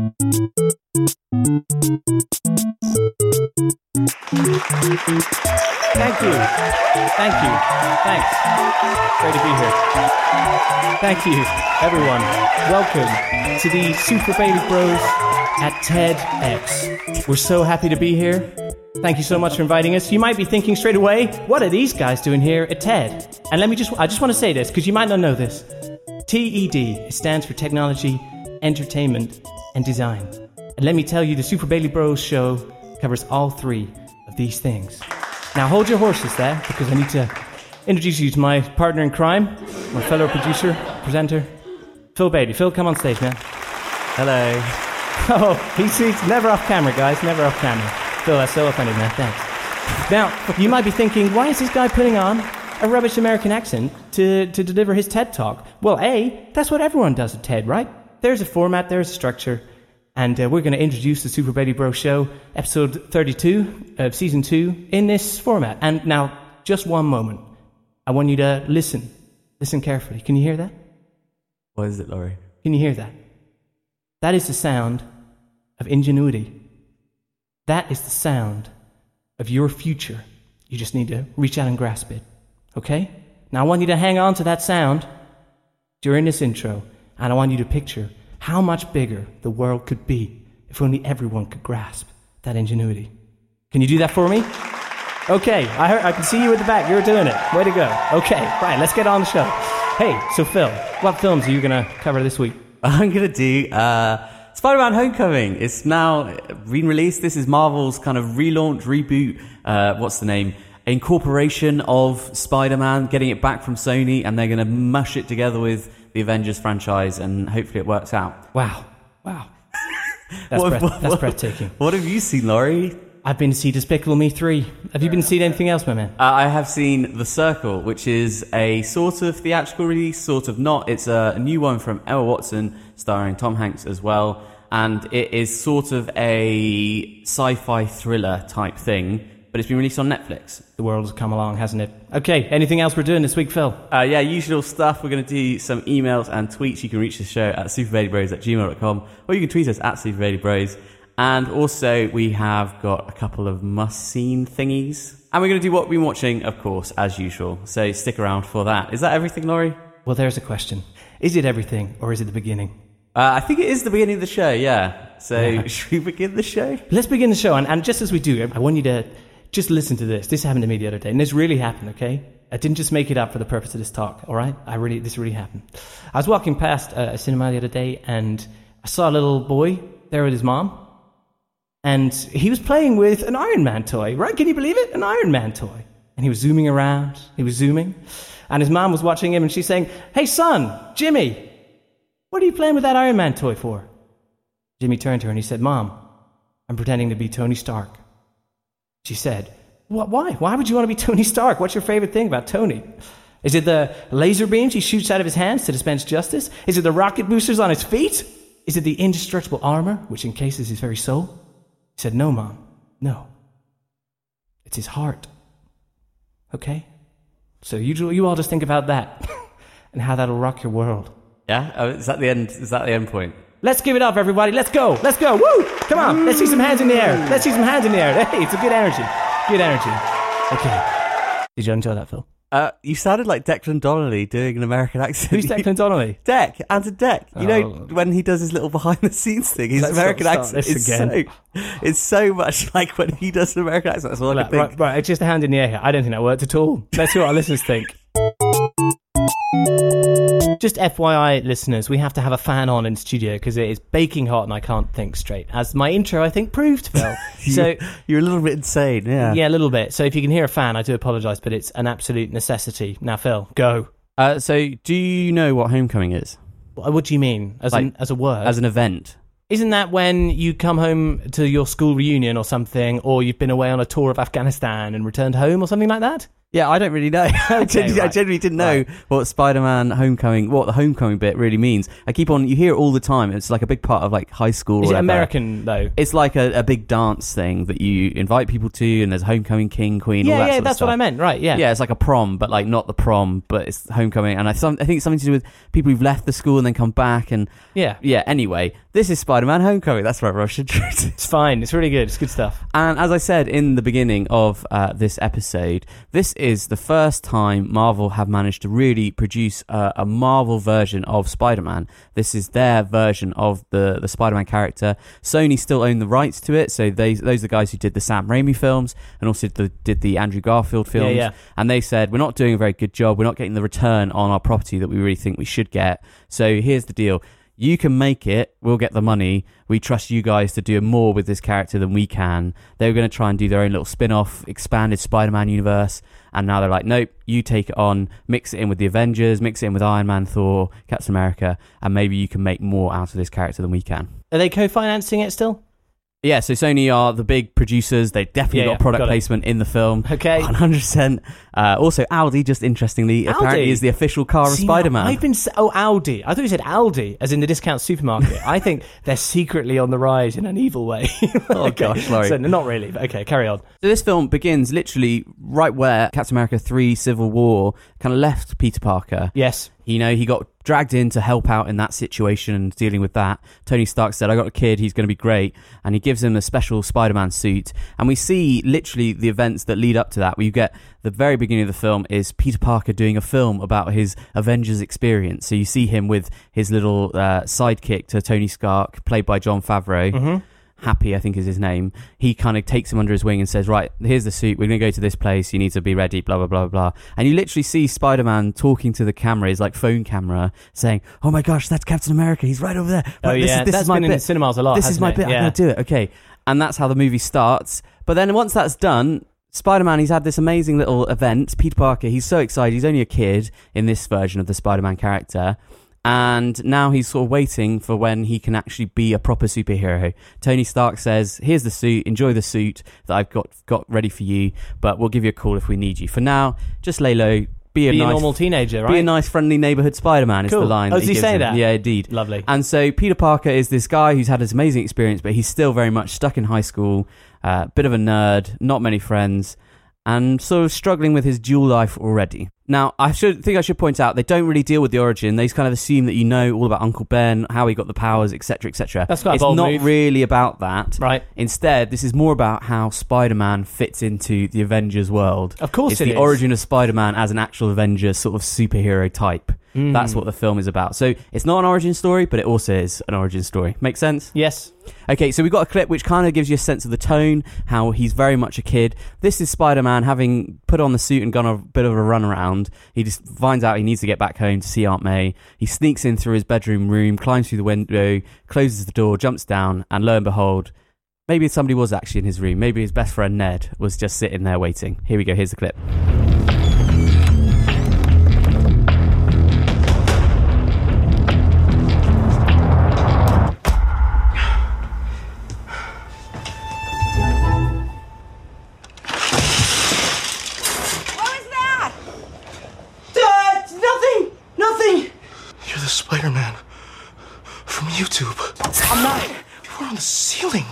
Thank you. Thank you. Thanks. Great to be here. Thank you, everyone. Welcome to the Super Bailey Bros at TEDx. We're so happy to be here. Thank you so much for inviting us. You might be thinking straight away, what are these guys doing here at TED? And let me just, I just want to say this because you might not know this. TED stands for Technology, Entertainment, and Design. And let me tell you, the Super Bailey Bros show covers all three of these things. Now hold your horses there because I need to introduce you to my partner in crime, my fellow producer, presenter, Phil Bailey. Phil, come on stage, man. Hello. Oh, he's, he's never off camera, guys, never off camera. Phil, that's so offended, man. Thanks. Now, you might be thinking, why is this guy putting on a rubbish American accent to, to deliver his TED talk? Well, A, that's what everyone does at TED, right? There's a format, there's a structure, and uh, we're going to introduce the Super Bailey Bro Show, episode 32 of season 2, in this format. And now, just one moment. I want you to listen. Listen carefully. Can you hear that? What is it, Laurie? Can you hear that? That is the sound of ingenuity. That is the sound of your future. You just need to reach out and grasp it. Okay? Now I want you to hang on to that sound during this intro, and I want you to picture how much bigger the world could be if only everyone could grasp that ingenuity. Can you do that for me? Okay, I, heard, I can see you at the back. You're doing it. Way to go. Okay, right, let's get on the show. Hey, so Phil, what films are you going to cover this week? I'm gonna do uh, Spider-Man: Homecoming. It's now been released. This is Marvel's kind of relaunch, reboot. Uh, what's the name? Incorporation of Spider-Man, getting it back from Sony, and they're gonna mush it together with the Avengers franchise, and hopefully it works out. Wow. Wow. That's, What- breath- what- that's what- breathtaking. What have you seen, Laurie? I've been to see Despicable Me 3. Have you been to see anything else, my man? Uh, I have seen The Circle, which is a sort of theatrical release, sort of not. It's a, a new one from Emma Watson, starring Tom Hanks as well, and it is sort of a sci-fi thriller type thing, but it's been released on Netflix. The world has come along, hasn't it? Okay, anything else we're doing this week, Phil? Uh, yeah, usual stuff. We're going to do some emails and tweets. You can reach the show at superbaileybros at gmail.com, or you can tweet us at superbaileybros. And also, we have got a couple of must-seen thingies. And we're going to do what we've been watching, of course, as usual. So stick around for that. Is that everything, Laurie? Well, there's a question. Is it everything, or is it the beginning? Uh, I think it is the beginning of the show, yeah. So Yeah. should we begin the show? Let's begin the show, and, and just as we do, I want you to just listen to this. This happened to me the other day, and this really happened, okay? I didn't just make it up for the purpose of this talk, all right? I really, this really happened. I was walking past a, cinema the other day, and I saw a little boy there with his mom, and he was playing with an Iron Man toy, right? Can you believe it? An Iron Man toy. And he was zooming around, he was zooming, and his mom was watching him, and she's saying, Hey, son, Jimmy, what are you playing with that Iron Man toy for? Jimmy turned to her and he said, Mom, I'm pretending to be Tony Stark. She said, Why? Why would you want to be Tony Stark? What's your favorite thing about Tony? Is it the laser beams he shoots out of his hands to dispense justice? Is it the rocket boosters on his feet? Is it the indestructible armor which encases his very soul? He said, No, Mom, no. It's his heart. Okay? So you, you all just think about that and how that'll rock your world. Yeah? Oh, is that the end? Is that the end point? Let's give it up, everybody. Let's go. Let's go. Woo! Come on. Let's see some hands in the air. Let's see some hands in the air. Hey, it's a good energy. Good energy. Okay. Did you enjoy that, Phil? Uh, you sounded like Declan Donnelly doing an American accent. Who's Declan Donnelly? Dec, Anton Deck. You know Oh. when he does his little behind the scenes thing, his Let's American accent is again. so it's so much like when he does an American accent. That's all I Right, can think. right, right. It's just a hand in the air here. I don't think that worked at all. Let's see what our listeners think. Just FYI, listeners, we have to have a fan on in studio because it is baking hot and I can't think straight. As my intro, I think, proved, Phil. so, you're, a little bit insane. Yeah. yeah, a little bit. So if you can hear a fan, I do apologise, but it's an absolute necessity. Now, Phil, go. Uh, so, do you know what homecoming is What what do you mean? As, Like, an, as a word? as an event? Isn't that when you come home to your school reunion or something, or you've been away on a tour of Afghanistan and returned home or something like that? Yeah, I don't really know. I, genuinely, I right. genuinely didn't know Right. what Spider-Man Homecoming, what the homecoming bit really means. I keep on, you hear it all the time. It's like a big part of like high school. or Is it. American though? It's like a, a big dance thing that you invite people to, and there's homecoming king, queen, all Yeah, that yeah, that's what. I meant. Right? Yeah. Yeah, it's like a prom, but like not the prom, but it's homecoming. And I, some, I think it's something to do with people who've left the school and then come back. And Yeah. yeah, anyway, This is Spider-Man: Homecoming. That's right, Russian. It's fine. It's really good. It's good stuff. And as I said in the beginning of uh, this episode, this is the first time Marvel have managed to really produce a, a Marvel version of Spider-Man. This is their version of the, the Spider-Man character. Sony still own the rights to it, so they, those are the guys who did the Sam Raimi films and also the, did the Andrew Garfield films. yeah. And they said, we're not doing a very good job. We're not getting the return on our property that we really think we should get. So here's the deal. You can make it. We'll get the money. We trust you guys to do more with this character than we can. They were going to try and do their own little spin off, expanded Spider Man universe. And now they're like, nope, you take it on, mix it in with the Avengers, mix it in with Iron Man, Thor, Captain America, and maybe you can make more out of this character than we can. Are they co-financing it still? Yeah, so Sony are the big producers. They definitely Yeah, got yeah, product got it. placement in the film. Okay. 100%. Uh, also, Audi, just interestingly, apparently is the official car of See, Spider Man. I've been s- oh Aldi. I thought you said Aldi, as in the discount supermarket. I think they're secretly on the rise in an evil way. Oh, gosh, Laurie. So, not really. But okay, carry on. So this film begins literally right where Captain America 3 Civil War kind of left Peter Parker. Yes. You know, he got dragged in to help out in that situation and dealing with that. Tony Stark said, I got a kid, he's going to be great. And he gives him a special Spider Man suit. And we see literally the events that lead up to that, you get the very beginning of the film is Peter Parker doing a film about his Avengers experience. So you see him with his little uh, sidekick to Tony Stark, played by Jon Favreau. Mm-hmm. Happy, I think is his name. He kind of takes him under his wing and says, "Right, here's the suit. We're going to go to this place. You need to be ready." Blah blah blah blah. And you literally see Spider-Man talking to the camera, his like phone camera, saying, "Oh my gosh, that's Captain America. He's right over there. Oh Right, this yeah, is, this that's is my been in bit. the cinemas a lot. this is my it? bit. I'm going to do it." Okay, and that's how the movie starts. But then once that's done. Spider-Man, he's had this amazing little event. Peter Parker, he's so excited. He's only a kid in this version of the Spider-Man character. And now he's sort of waiting for when he can actually be a proper superhero. Tony Stark says, "Here's the suit. Enjoy the suit that I've got got ready for you. But we'll give you a call if we need you. For now, just lay low. Be a Be a normal teenager, right? be a nice, friendly neighborhood Spider-Man." Is the line? Oh, does he gives say him. that? Yeah, indeed. Lovely. And so Peter Parker is this guy who's had this amazing experience, but he's still very much stuck in high school, uh, bit of a nerd, not many friends, and sort of struggling with his dual life already. Now, I should think I should point out they don't really deal with the origin. They just kind of assume that you know all about Uncle Ben, how he got the powers, etc., etc. That's quite It's not move. really about that. Right. Instead, this is more about how Spider-Man fits into the Avengers world. Of course it's it the is. origin of Spider-Man as an actual Avengers sort of superhero type. Mm. That's what the film is about. So it's not an origin story, but it also is an origin story. Make sense? Yes. Okay, so we've got a clip which kind of gives you a sense of the tone, how he's very much a kid. This is Spider Man having put on the suit and gone a bit of a run around. He just finds out he needs to get back home to see Aunt May. He sneaks in through his bedroom room, climbs through the window, closes the door, jumps down, and lo and behold, maybe somebody was actually in his room. Maybe his best friend Ned was just sitting there waiting. Here we go, here's the clip.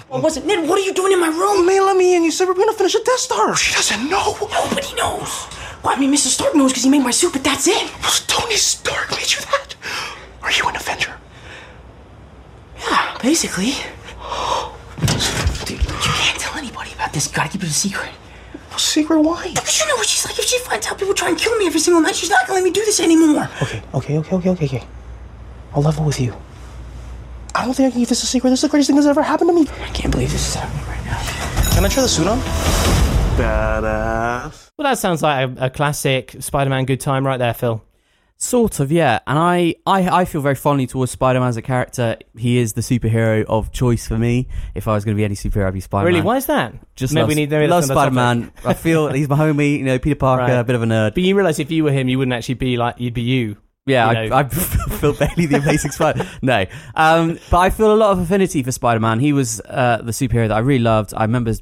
Ceiling. I wasn't. Ned, what are you doing in my room? May let me in. You said we're gonna finish a Death Star. She doesn't know. Nobody knows. Well, I mean, Mr. Stark knows because he made my suit, but that's it. Was Tony Stark made you that? Are you an Avenger? Yeah, basically. Dude, you can't tell anybody about this. You gotta keep it a secret. A secret why? Because you know what she's like. If she finds out people try and kill me every single night, she's not gonna let me do this anymore. Okay, okay, okay, okay, okay, okay. I'll level with you. I don't think I can keep this a secret. This is the greatest thing that's ever happened to me. I can't believe this is happening right now. Can I try the suit on? Badass. Well, that sounds like a, a classic Spider-Man good time right there, Phil. Sort of, yeah. And I, I, I feel very fondly towards Spider Man as a character. He is the superhero of choice for me. If I was going to be any superhero, I'd be Spider Man. Really? Why is that? Just maybe love, we need maybe love Spider Man. I feel he's my homie. You know, Peter Parker, Right. a bit of a nerd. But you realise if you were him, you wouldn't actually be like you'd be you. Yeah, you know. I, I Phil Bailey the amazing Spider. No, um, but I feel a lot of affinity for Spider Man. He was uh, the superhero that I really loved. I remember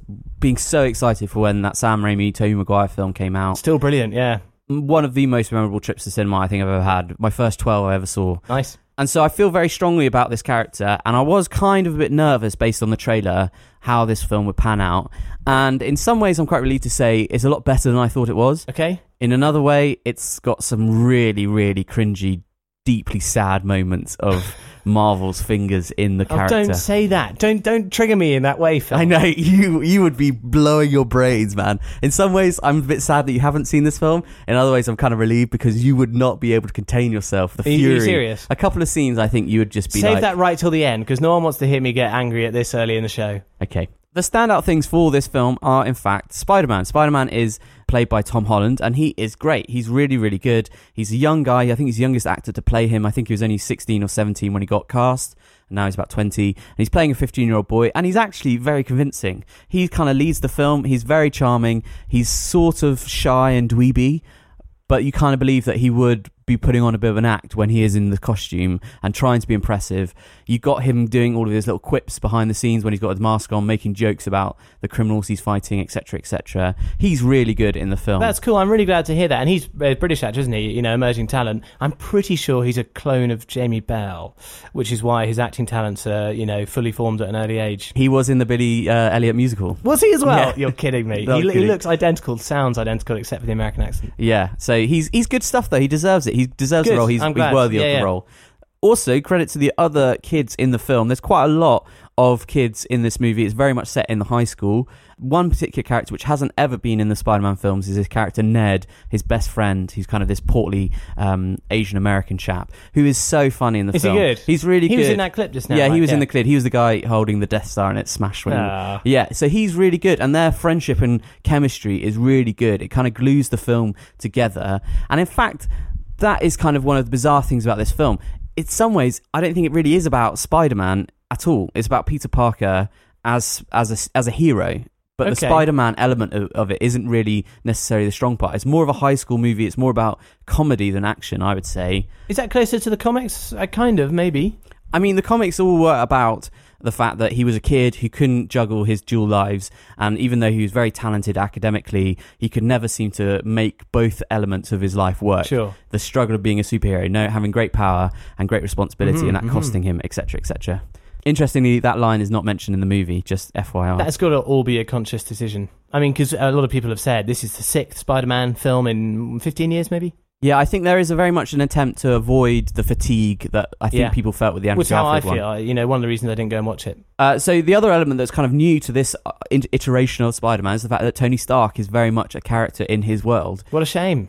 being so excited for when that Sam Raimi, Tobey Maguire film came out. Still brilliant. Yeah. One of the most memorable trips to cinema I think I've ever had. My first twelve I ever saw. Nice. And so I feel very strongly about this character, and I was kind of a bit nervous based on the trailer how this film would pan out. And in some ways, I'm quite relieved to say it's a lot better than I thought it was. Okay. In another way, it's got some really, really cringy deeply sad moments of Marvel's fingers in the Oh, character. don't say that. Don't don't trigger me in that way, Phil. I know you you would be blowing your brains, man. In some ways, I'm a bit sad that you haven't seen this film. In other ways, I'm kind of relieved because you would not be able to contain yourself. The Are are you serious? A couple of scenes, I think you would just be Save like, that right till the end because no one wants to hear me get angry at this early in the show. Okay. The standout things for this film are, in fact, Spider Man. Spider Man is played by Tom Holland, and he is great. He's really, really good. He's a young guy. I think he's the youngest actor to play him. I think he was only 16 or 17 when he got cast. And now he's about 20. And he's playing a 15 year old boy, and he's actually very convincing. He kind of leads the film. He's very charming. He's sort of shy and dweeby, but you kind of believe that he would be putting on a bit of an act when he is in the costume and trying to be impressive. You got him doing all of his little quips behind the scenes when he's got his mask on, making jokes about the criminals he's fighting, etc., etc. He's really good in the film. That's cool. I'm really glad to hear that. And he's a British actor, isn't he? You know, emerging talent. I'm pretty sure he's a clone of Jamie Bell, which is why his acting talents are, you know, fully formed at an early age. he was in the Billy uh, Elliot musical. Was he as well? Yeah. You're kidding me. He, he looks identical, sounds identical, except for the American accent. Yeah, so he's he's good stuff though. He deserves it. He deserves Good. the role. He's, he's worthy Yeah, of the yeah. role. Also, credit to the other kids in the film. There's quite a lot of kids in this movie. It's very much set in the high school. One particular character which hasn't ever been in the Spider-Man films is his character Ned, his best friend. He's kind of this portly um, Asian American chap who is so funny in the Is he film. good? He's really He good. was in that clip just now. Yeah, he was in the clip. He was the guy holding the Death Star and it smashed when. he- Ah. yeah, so he's really good, and their friendship and chemistry is really good. It kind of glues the film together, and in fact, that is kind of one of the bizarre things about this film. In some ways, I don't think it really is about Spider-Man at all. It's about Peter Parker as as a, as a hero. But the Okay. Spider-Man element of, of it isn't really necessarily the strong part. It's more of a high school movie. It's more about comedy than action, I would say. Is that closer to the comics? Uh, kind of, maybe. I mean, the comics all were about the fact that he was a kid who couldn't juggle his dual lives, and even though he was very talented academically, he could never seem to make both elements of his life work. Sure. The struggle of being a superhero, no, having great power and great responsibility, Mhm, and that mhm. costing him, etc., etc. Interestingly, that line is not mentioned in the movie. Just FYI. That's got to all be a conscious decision. I mean, because a lot of people have said this is the sixth Spider-Man film in 15 years, maybe. Yeah, I think there is a very much an attempt to avoid the fatigue that I think Yeah. people felt with the Andrew Which is how I Garfield one. feel. I- You know, one of the reasons I didn't go and watch it. Uh, so the other element that's kind of new to this uh, in- iteration of Spider-Man is the fact that Tony Stark is very much a character in his world. What a shame.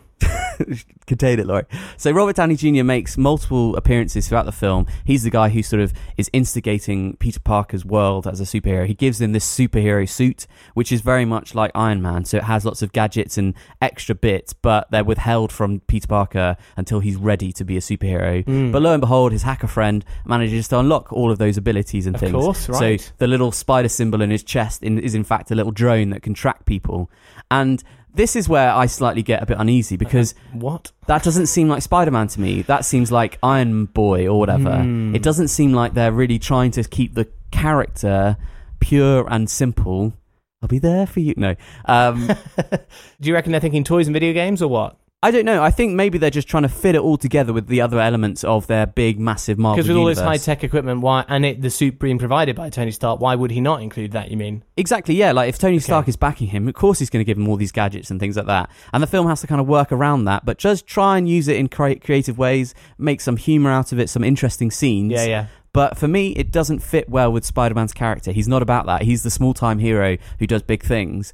Contain it, Laurie. So Robert Downey Jr. makes multiple appearances throughout the film. He's the guy who sort of is instigating Peter Parker's world as a superhero. He gives him this superhero suit, which is very much like Iron Man. So it has lots of gadgets and extra bits, but they're withheld from Peter Parker until he's ready to be a superhero. Mm. But lo and behold, his hacker friend manages to unlock all of those abilities and Of things. course, right. So the little spider symbol in his chest in, is in fact a little drone that can track people. And this is where I slightly get a bit uneasy because What? that doesn't seem like Spider-Man to me. That seems like Iron Boy or whatever. Hmm. It doesn't seem like they're really trying to keep the character pure and simple. I'll be there for you. No, um, Do you reckon they're thinking toys and video games or what? I don't know. I think maybe they're just trying to fit it all together with the other elements of their big, massive Marvel Because with all this high tech equipment, why and it the suit being provided by Tony Stark, why would he not include that? You mean? Exactly, yeah. Like if Tony Stark is backing him, of course he's going to give him all these gadgets and things like that. And the film has to kind of work around that, but just try and use it in cre- creative ways, make some humor out of it, some interesting scenes. Yeah, yeah. But for me, it doesn't fit well with Spider Man's character. He's not about that. He's the small time hero who does big things.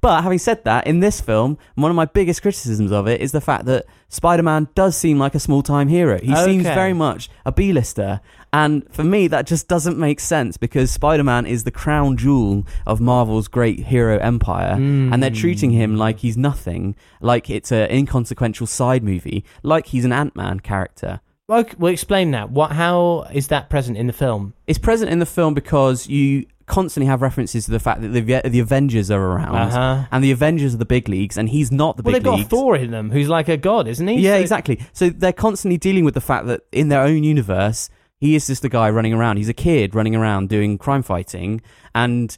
But having said that, in this film, one of my biggest criticisms of it is the fact that Spider Man does seem like a small time hero. He seems very much a B lister. And for me, that just doesn't make sense because Spider Man is the crown jewel of Marvel's great hero empire. And they're treating him hmm. like he's nothing, like it's an inconsequential side movie, like he's an Ant Man character. Well, well, explain that. What? How is that present in the film? It's present in the film because you constantly have references to the fact that the the Avengers are around, Uh-huh. and the Avengers are the big leagues, and he's not the Well, big they've got. Thor in them, who's like a god, isn't he? Yeah, So- exactly. So they're constantly dealing with the fact that in their own universe, he is just a guy running around. He's a kid running around doing crime fighting, and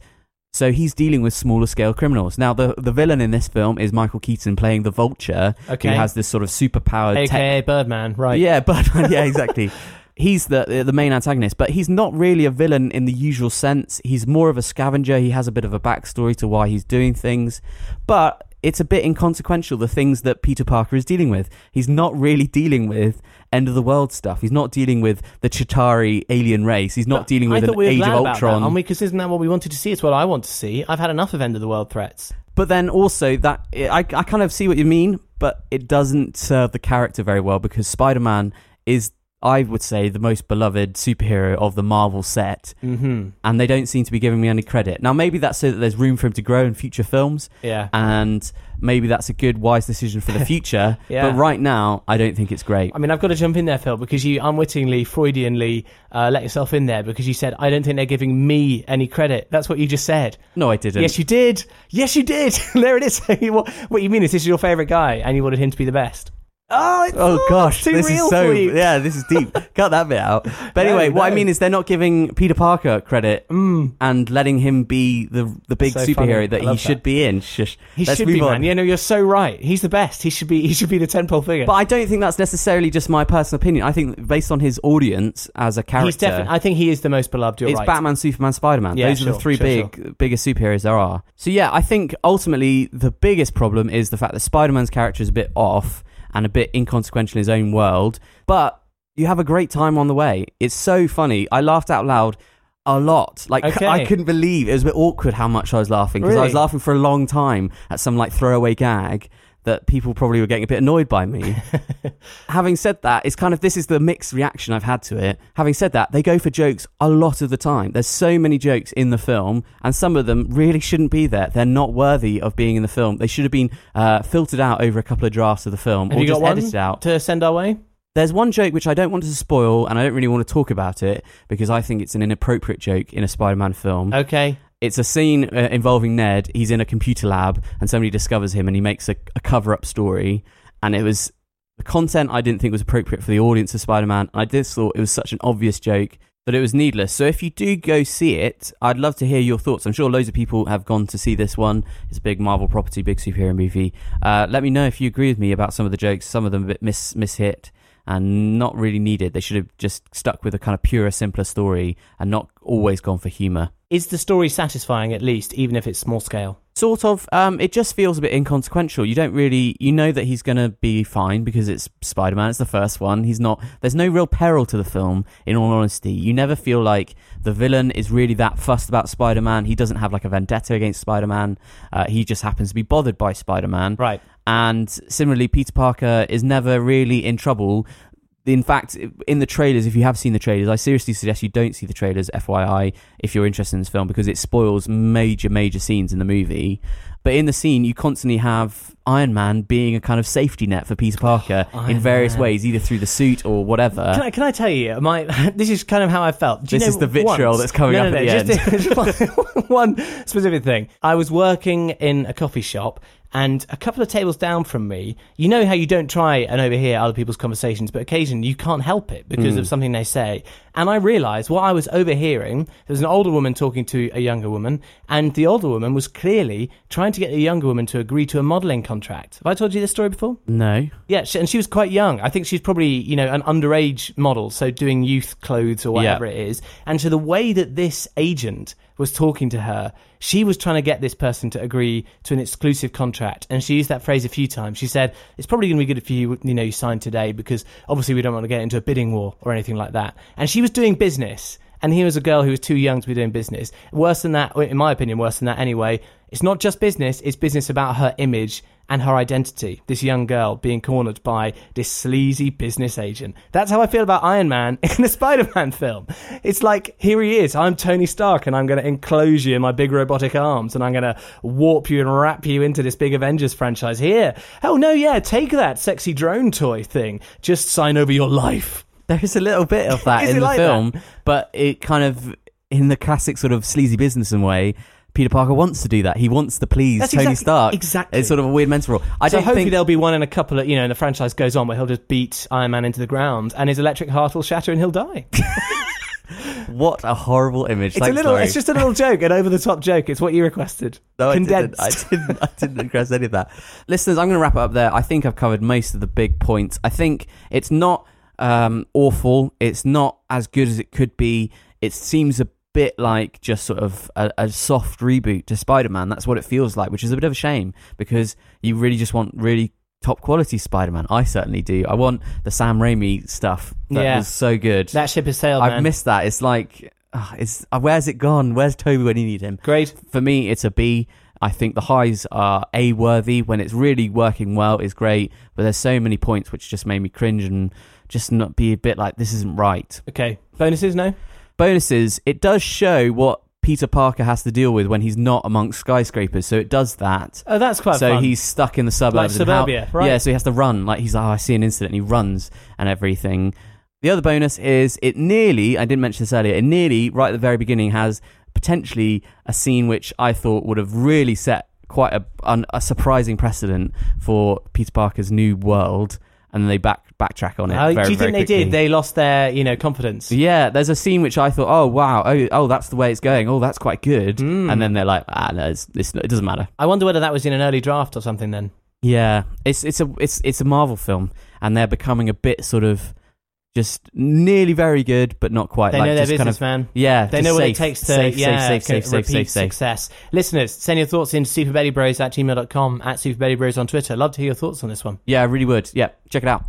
so he's dealing with smaller scale criminals. Now, the the villain in this film is Michael Keaton playing the Vulture, Okay. who has this sort of superpowered tech AKA Birdman, right? yeah, but yeah, exactly. He's the the main antagonist, but he's not really a villain in the usual sense. He's more of a scavenger. He has a bit of a backstory to why he's doing things, but it's a bit inconsequential the things that Peter Parker is dealing with. He's not really dealing with end of the world stuff. He's not dealing with the Chitauri alien race. He's not dealing with an we Age of Ultron. that? Because isn't that what we wanted to see? It's what I want to see. I've had enough of end of the world threats. But then also that eh, I, I kind of see what you mean, but it doesn't serve the character very well because Spider Man is, I would say, the most beloved superhero of the Marvel set, Mm-hmm. and they don't seem to be giving me any credit. Now, maybe that's so that there's room for him to grow in future films, Yeah. and maybe that's a good, wise decision for the future. Yeah. But right now, I don't think it's great. I mean, I've got to jump in there, Phil, because you unwittingly, Freudianly, uh, let yourself in there because you said, I don't think they're giving me any credit. That's what you just said. No, I didn't. Yes, you did. Yes, you did. there it is. what, what you mean is this is your favourite guy and you wanted him to be the best. Oh, it's, Oh gosh, too this real is so you. yeah, this is deep. Cut that bit out. But anyway, No, what I mean is they're not giving Peter Parker credit mm. and letting him be the the big So superhero funny. that he love should be in. Shush. He Let's should move be, on. man. Yeah, no, you're so right. He's the best. He should be. He should be the tentpole figure. But I don't think that's necessarily just my personal opinion. I think based on his audience as a character, He's definitely. I think he is the most beloved. You're it's right. Batman, Superman, Spider Man. Yeah, Those are the three sure, big, biggest superheroes there are. So yeah, I think ultimately the biggest problem is the fact that Spider Man's character is a bit off and a bit inconsequential in his own world. But you have a great time on the way. It's so funny. I laughed out loud a lot. Like Okay. I couldn't believe it was a bit awkward how much I was laughing because I was laughing for a long time at some like throwaway gag that people probably were getting a bit annoyed by me. Having said that, it's kind of this is the mixed reaction I've had to it. Having said that, they go for jokes a lot of the time. There's so many jokes in the film, and some of them really shouldn't be there. They're not worthy of being in the film. They should have been uh, filtered out over a couple of drafts of the film, Have or you just got one edited out. to send our way? There's one joke which I don't want to spoil, and I don't really want to talk about it because I think it's an inappropriate joke in a Spider-Man film. Okay. It's a scene uh, involving Ned. He's in a computer lab, and somebody discovers him, and he makes a, a cover-up story. And it was the content I didn't think was appropriate for the audience of Spider-Man. I just thought it was such an obvious joke that it was needless. So if you do go see it, I'd love to hear your thoughts. I'm sure loads of people have gone to see this one. It's a big Marvel property, big superhero movie. Uh, let me know if you agree with me about some of the jokes. Some of them a bit mis mishit and not really needed. They should have just stuck with a kind of purer, simpler story and not always gone for humour. Is the story satisfying at least, even if it's small scale? Sort of. Um, it just feels a bit inconsequential. You don't really, you know that he's going to be fine because it's Spider Man. It's the first one. He's not. There's no real peril to the film. In all honesty, you never feel like the villain is really that fussed about Spider Man. He doesn't have like a vendetta against Spider Man. Uh, he just happens to be bothered by Spider Man. Right. And similarly, Peter Parker is never really in trouble. In fact, in the trailers, if you have seen the trailers, I seriously suggest you don't see the trailers, FYI, if you're interested in this film, because it spoils major, major scenes in the movie. But in the scene, you constantly have Iron Man being a kind of safety net for Peter Parker in various Man. ways, either through the suit or whatever. Can I, can I tell you, my this is kind of how I felt. This is the vitriol once- that's coming no, up no, at no, the just just one specific thing. I was working in a coffee shop, and a couple of tables down from me, you know how you don't try and overhear other people's conversations, but occasionally you can't help it because Hmm. of something they say. And I realised what I was overhearing. There was an older woman talking to a younger woman, and the older woman was clearly trying to get the younger woman to agree to a modelling contract. Have I told you this story before? no. Yeah, she, and she was quite young. I think she's probably, you know, an underage model, so doing youth clothes or whatever Yeah. it is. And so the way that this agent was talking to her, she was trying to get this person to agree to an exclusive contract. And she used that phrase a few times. She said, it's probably going to be good if you, you know, you sign today because obviously we don't want to get into a bidding war or anything like that. And she was doing business. And here was a girl who was too young to be doing business. Worse than that, in my opinion, worse than that anyway. It's not just business, it's business about her image and her identity. This young girl being cornered by this sleazy business agent. That's how I feel about Iron Man in a Spider Man film. It's like, here he is. I'm Tony Stark and I'm going to enclose you in my big robotic arms and I'm going to warp you and wrap you into this big Avengers franchise. Here. Oh, no, yeah, take that sexy drone toy thing. Just sign over your life. There's a little bit of that in the like film, but it kind of, in the classic sort of sleazy businessman way, Peter Parker wants to do that. He wants to please That's Tony exactly- Stark. exactly. It's sort of a weird mental role. I so don't hopefully think there'll be one in a couple of, you know, and the franchise goes on where he'll just beat Iron Man into the ground and his electric heart will shatter and he'll die. what a horrible image. It's Thanks, a little. Laurie. It's just a little joke, an over the top joke. It's what you requested. No, I Condensed. didn't. I didn't. I didn't request any of that. Listeners, I'm going to wrap it up there. I think I've covered most of the big points. I think it's not um, awful. It's not as good as it could be. It seems a bit like just sort of a, a soft reboot to Spider-Man. That's what it feels like, which is a bit of a shame because you really just want really top quality Spider-Man. I certainly do. I want the Sam Raimi stuff that Yeah. was so good. That ship has sailed, I've man. missed that. It's like, ah, it's uh, where's it gone? Where's Tobey when you need him? Great. For me, it's a B. I think the highs are A worthy when it's really working well is great, but there's so many points which just made me cringe and just not be a bit like this isn't right. Okay. Bonuses, no? Bonuses, it does show what Peter Parker has to deal with when he's not amongst skyscrapers, so it does that. Oh, that's quite so fun. he's stuck in the suburbs. Like and how- right. Yeah, so he has to run. Like he's, like, oh, I see an incident, and he runs and everything. The other bonus is it nearly, I didn't mention this earlier, it nearly, right at the very beginning, has potentially a scene which I thought would have really set quite a, a surprising precedent for Peter Parker's new world, and then they back backtrack on it. Oh, very, do you think they quickly. did? They lost their, you know, confidence. Yeah, there's a scene which I thought, oh wow, oh, oh that's the way it's going. Oh, that's quite good. Hmm. And then they're like, ah, no, it's, it's, it doesn't matter. I wonder whether that was in an early draft or something. Then Yeah, it's it's a it's it's a Marvel film, and they're becoming a bit sort of just nearly very good, but not quite. they like know their just kind of, man. Yeah, They know what it takes to safe, yeah, safe, safe, safe, repeat safe, safe, safe. success. Listeners, send your thoughts in to superbaileybros at gmail.com, at superbaileybros on Twitter. Love to hear your thoughts on this one. Yeah, I really would. Yeah, check it out.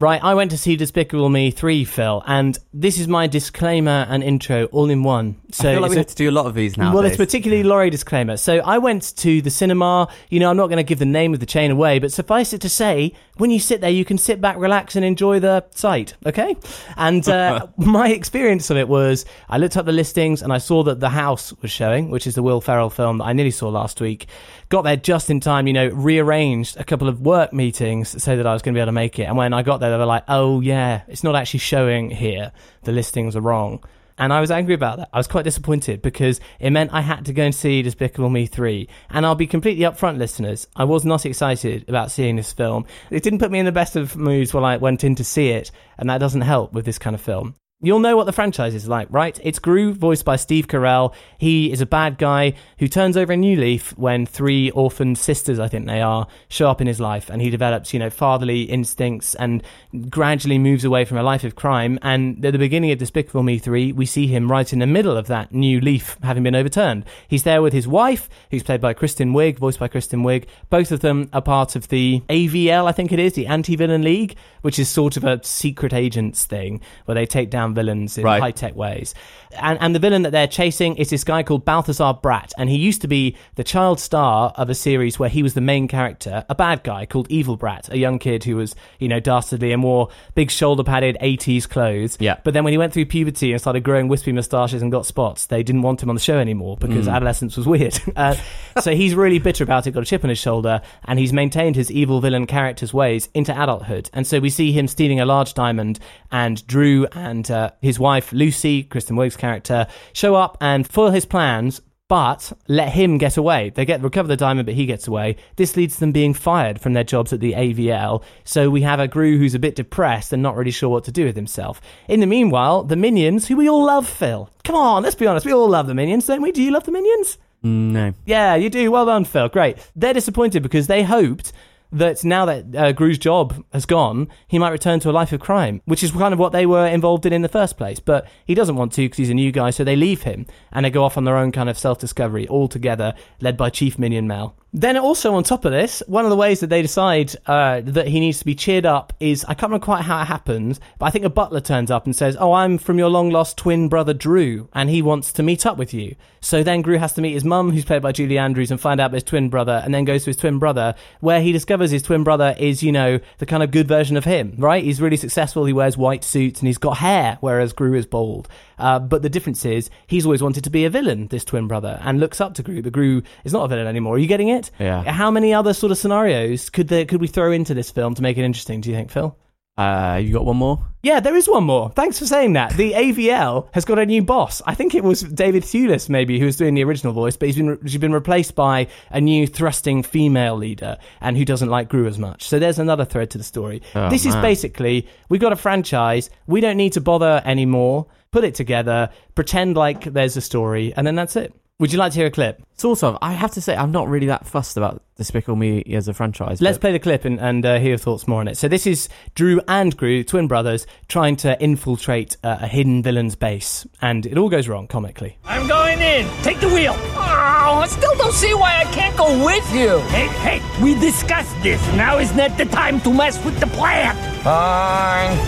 Right, I went to see Despicable Me 3, Phil, and this is my disclaimer and intro all in one. So I feel like we a- have to do a lot of these now. Well, it's particularly Laurie disclaimer. So I went to the cinema. You know, I'm not going to give the name of the chain away, but suffice it to say, when you sit there, you can sit back, relax, and enjoy the sight. Okay. And uh, my experience of it was, I looked up the listings and I saw that The House was showing, which is the Will Ferrell film that I nearly saw last week. Got there just in time. You know, rearranged a couple of work meetings so that I was going to be able to make it. And when I got there, they were like, "Oh yeah, it's not actually showing here. The listings are wrong." And I was angry about that. I was quite disappointed because it meant I had to go and see Despicable Me 3. And I'll be completely upfront, listeners. I was not excited about seeing this film. It didn't put me in the best of moods when I went in to see it, and that doesn't help with this kind of film. You'll know what the franchise is like, right? It's Gru, voiced by Steve Carell. He is a bad guy who turns over a new leaf when three orphaned sisters, I think they are, show up in his life, and he develops, you know, fatherly instincts and gradually moves away from a life of crime. And at the beginning of Despicable Me 3, we see him right in the middle of that new leaf having been overturned. He's there with his wife, who's played by Kristen Wiig, voiced by Kristen Wiig. Both of them are part of the AVL, I think it is, the Anti-Villain League, which is sort of a secret agents thing where they take down villains in Right. high tech ways. And, and the villain that they're chasing is this guy called Balthazar Bratt. And he used to be the child star of a series where he was the main character, a bad guy called Evil Brat, a young kid who was, you know, dastardly and wore big shoulder padded 80s clothes. Yeah. But then when he went through puberty and started growing wispy moustaches and got spots, they didn't want him on the show anymore because adolescence was weird. Uh, so he's really bitter about it, got a chip on his shoulder, and he's maintained his evil villain character's ways into adulthood. And so we see him stealing a large diamond, and Gru and uh, his wife, Lucy, Kristen Wiig's character, show up and foil his plans. But let him get away. They get recover the diamond, but he gets away. This leads to them being fired from their jobs at the AVL. So we have a Gru who's a bit depressed and not really sure what to do with himself. In the meanwhile, the minions, who we all love, Phil. Come on, let's be honest. We all love the minions, don't we? Do you love the minions? No. Yeah, you do. Well done, Phil. Great. They're disappointed because they hoped that now that uh, Gru's job has gone, he might return to a life of crime, which is kind of what they were involved in in the first place. But he doesn't want to because he's a new guy, so they leave him and they go off on their own kind of self discovery all together, led by Chief Minion Mel. Then, also on top of this, one of the ways that they decide uh, that he needs to be cheered up is I can't remember quite how it happens, but I think a butler turns up and says, Oh, I'm from your long lost twin brother Drew, and he wants to meet up with you. So then Gru has to meet his mum, who's played by Julie Andrews, and find out his twin brother, and then goes to his twin brother, where he discovers his twin brother is, you know, the kind of good version of him, right? He's really successful, he wears white suits, and he's got hair, whereas Gru is bald. Uh, but the difference is, he's always wanted to be a villain, this twin brother, and looks up to Gru, but Gru is not a villain anymore. Are you getting it? Yeah. How many other sort of scenarios could there, could we throw into this film to make it interesting, do you think, Phil? Uh, you got one more? Yeah, there is one more. Thanks for saying that. The AVL has got a new boss. I think it was David Thewlis, maybe, who was doing the original voice, but he's been she's been replaced by a new thrusting female leader, and who doesn't like Gru as much. So there's another thread to the story. Oh, this is basically we've got a franchise. We don't need to bother anymore. Put it together, pretend like there's a story, and then that's it. Would you like to hear a clip? Sort of. I have to say, I'm not really that fussed about Despicable Me as a franchise. Let's but- play the clip and, and uh, hear your thoughts more on it. So this is Drew and Gru, twin brothers, trying to infiltrate uh, a hidden villain's base, and it all goes wrong comically. I'm going in. Take the wheel. Oh, I still don't see why I can't go with you. Hey, hey, we discussed this. Now is not the time to mess with the plan. Fine.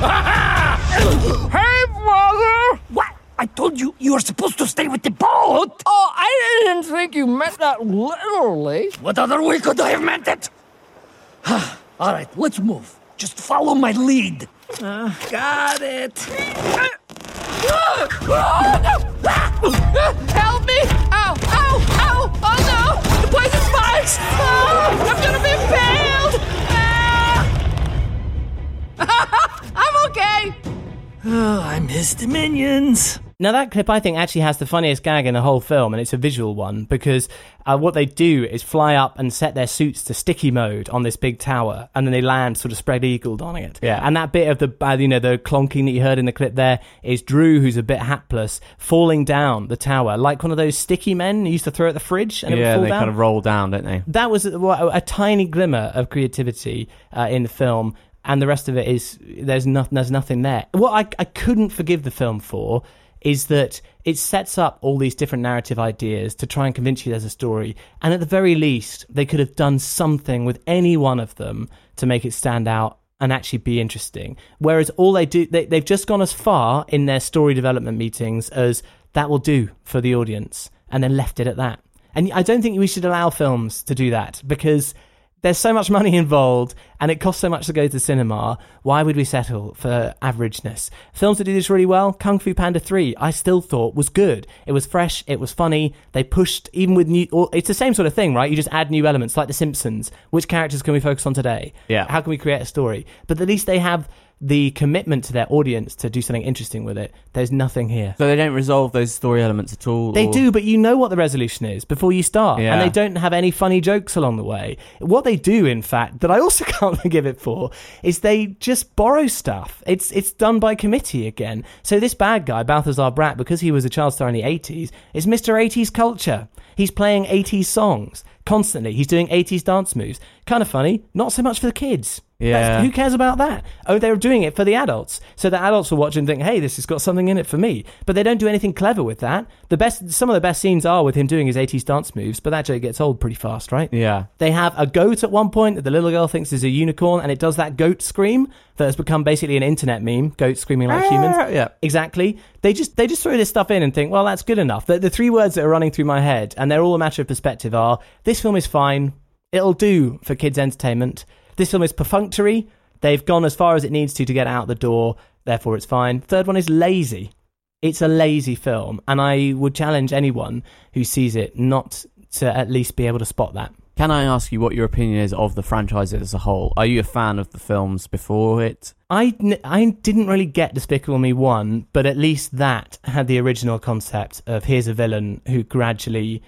Hey, brother! What? I told you you were supposed to stay with the boat. Oh, I didn't think you meant that literally. What other way could I have meant it? All right, let's move. Just follow my lead. got it. Help me! Ow! Ow! Ow! Oh no! The poison spikes! Oh, I'm gonna be impaled! Ah! I'm okay! Oh, I miss the minions. Now that clip, I think, actually has the funniest gag in the whole film, and it's a visual one because uh, what they do is fly up and set their suits to sticky mode on this big tower, and then they land sort of spread eagled on it. Yeah. And that bit of the, uh, you know, the clonking that you heard in the clip there is Drew, who's a bit hapless, falling down the tower like one of those sticky men you used to throw at the fridge, and it would yeah, fall they down. kind of roll down, don't they? that was a, a, a tiny glimmer of creativity uh, in the film, and the rest of it is there's nothing. There's nothing there. What I, I couldn't forgive the film for is that it sets up all these different narrative ideas to try and convince you there's a story, and at the very least, they could have done something with any one of them to make it stand out and actually be interesting. Whereas all they do, they, they've just gone as far in their story development meetings as that will do for the audience, and then left it at that. And I don't think we should allow films to do that because there's so much money involved and it costs so much to go to the cinema. Why would we settle for averageness? Films that do this really well, Kung Fu Panda 3, I still thought was good. It was fresh, it was funny. They pushed, even with new, it's the same sort of thing, right? You just add new elements like The Simpsons. Which characters can we focus on today? Yeah. How can we create a story? But at least they have the commitment to their audience to do something interesting with it. There's nothing here. So they don't resolve those story elements at all. They or- do, but you know what the resolution is before you start. Yeah. And they don't have any funny jokes along the way. What they do, in fact, that I also can't forgive it for, is they just borrow stuff. It's it's done by committee again. So this bad guy, Balthazar Bratt, because he was a child star in the 80s, is Mr. 80s culture. He's playing 80s songs constantly. He's doing 80s dance moves. Kind of funny, not so much for the kids. Yeah. That's- who cares about that? Oh, they're doing it for the adults. So the adults will watch and think, hey, this has got something in it for me. But they don't do anything clever with that. The best, some of the best scenes are with him doing his 80s dance moves, but that joke gets old pretty fast, right? Yeah. They have a goat at one point that the little girl thinks is a unicorn, and it does that goat scream that has become basically an internet meme. Goat screaming like humans. Ah, yeah. Exactly. They just they just throw this stuff in and think, well, that's good enough. The, the three words that are running through my head, and they're all a matter of perspective, are this film is fine. It'll do for kids' entertainment. This film is perfunctory. They've gone as far as it needs to to get out the door. Therefore, it's fine. Third one is lazy. It's a lazy film, and I would challenge anyone who sees it not to at least be able to spot that. Can I ask you what your opinion is of the franchise as a whole? Are you a fan of the films before it? I, n- I didn't really get Despicable Me 1, but at least that had the original concept of here's a villain who gradually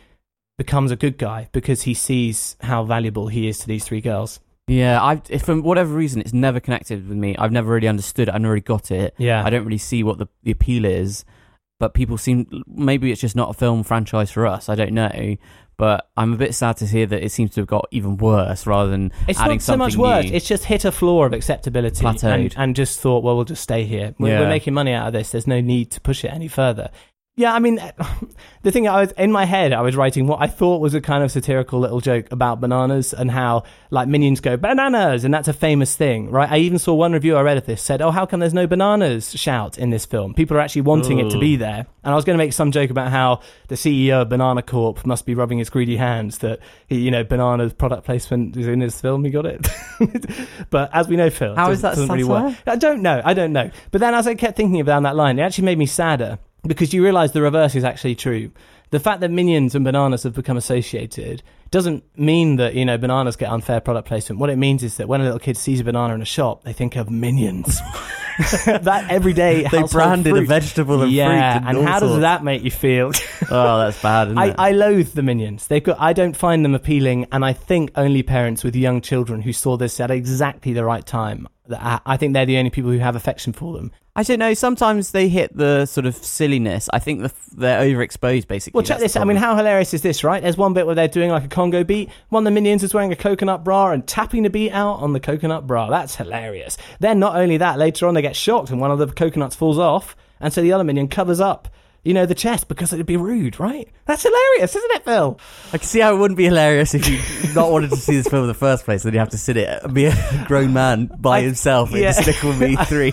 becomes a good guy because he sees how valuable he is to these three girls. Yeah, I if for whatever reason it's never connected with me. I've never really understood it. I've never really got it. Yeah. I don't really see what the, the appeal is. But people seem maybe it's just not a film franchise for us. I don't know. But I'm a bit sad to hear that it seems to have got even worse rather than It's adding not so much worse. new. It's just hit a floor of acceptability and, and just thought, well, we'll just stay here. We're, Yeah. we're making money out of this. There's no need to push it any further. Yeah, I mean, the thing I was in my head, I was writing what I thought was a kind of satirical little joke about bananas and how like minions go bananas, and that's a famous thing, right? I even saw one review I read of this said, "Oh, how come there's no bananas shout in this film? People are actually wanting it to be there." And I was going to make some joke about how the CEO of Banana Corp must be rubbing his greedy hands that he, you know, bananas product placement is in his film. He got it, but as we know, Phil, it How is doesn't- that doesn't really work. I don't know. I don't know. But then as I kept thinking down that line, it actually made me sadder because you realise the reverse is actually true. The fact that minions and bananas have become associated doesn't mean that you know bananas get unfair product placement. What it means is that when a little kid sees a banana in a shop, they think of minions. that everyday They branded a vegetable and fruit yeah, and and all how does that make you feel? Oh, that's bad, isn't I, it? I loathe the minions. They've got. I don't find them appealing, and I think only parents with young children who saw this at exactly the right time. I think they're the only people who have affection for them. I don't know. Sometimes they hit the sort of silliness. I think the, they're overexposed, basically. Well, check That's this. I mean, how hilarious is this, right? There's one bit where they're doing like a Congo beat. One of the minions is wearing a coconut bra and tapping the beat out on the coconut bra. That's hilarious. Then, not only that, later on they get shocked and one of the coconuts falls off, and so the other minion covers up, you know, the chest because it'd be rude, right? That's hilarious, isn't it, Phil? I can see how it wouldn't be hilarious if you not wanted to see this film in the first place. Then you have to sit it, be a grown man by I- himself in yeah. Despicable Me Three.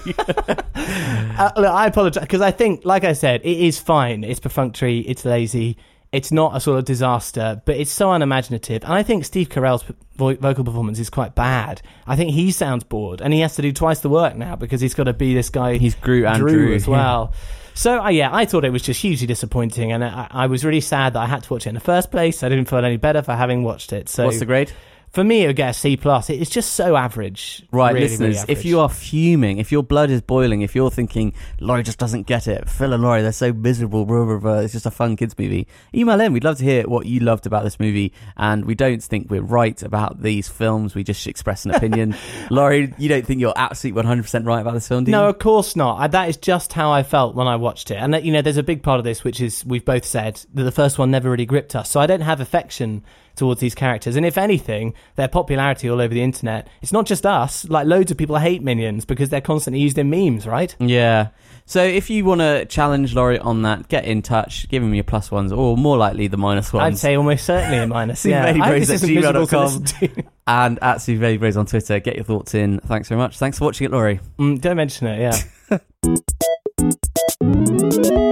Uh, look, I apologize because I think, like I said, it is fine. It's perfunctory. It's lazy. It's not a sort of disaster, but it's so unimaginative. And I think Steve Carell's vo- vocal performance is quite bad. I think he sounds bored, and he has to do twice the work now because he's got to be this guy. He's Gru and Dru, Dru, as yeah. well. So uh, yeah, I thought it was just hugely disappointing, and I, I was really sad that I had to watch it in the first place. I didn't feel any better for having watched it. So What's the grade? For me? It would get a C plus. It's just so average. Right, Really, listeners, really if you are fuming, if your blood is boiling, if you're thinking Laurie just doesn't get it, Phil and Laurie they're so miserable, blah, blah, blah, it's just a fun kids movie. Email in. We'd love to hear what you loved about this movie, and we don't think we're right about these films. We just express an opinion. Laurie, you don't think you're absolutely 100 percent right about this film, do you? No, of course not. I, that is just how I felt when I watched it. And that, you know, there's a big part of this which is we've both said that the first one never really gripped us. So I don't have affection towards these characters. And if anything, their popularity all over the internet, it's not just us. Like loads of people hate minions because they're constantly used in memes, right? Yeah. So if you want to challenge Laurie on that, get in touch, give him your plus ones, or more likely the minus ones. I'd say almost certainly a minus. Yeah. I this at isn't miserable to gmail.com. and at superbaileybros on Twitter. Get your thoughts in. Thanks very much. Thanks for watching it, Laurie. Mm, don't mention it, yeah.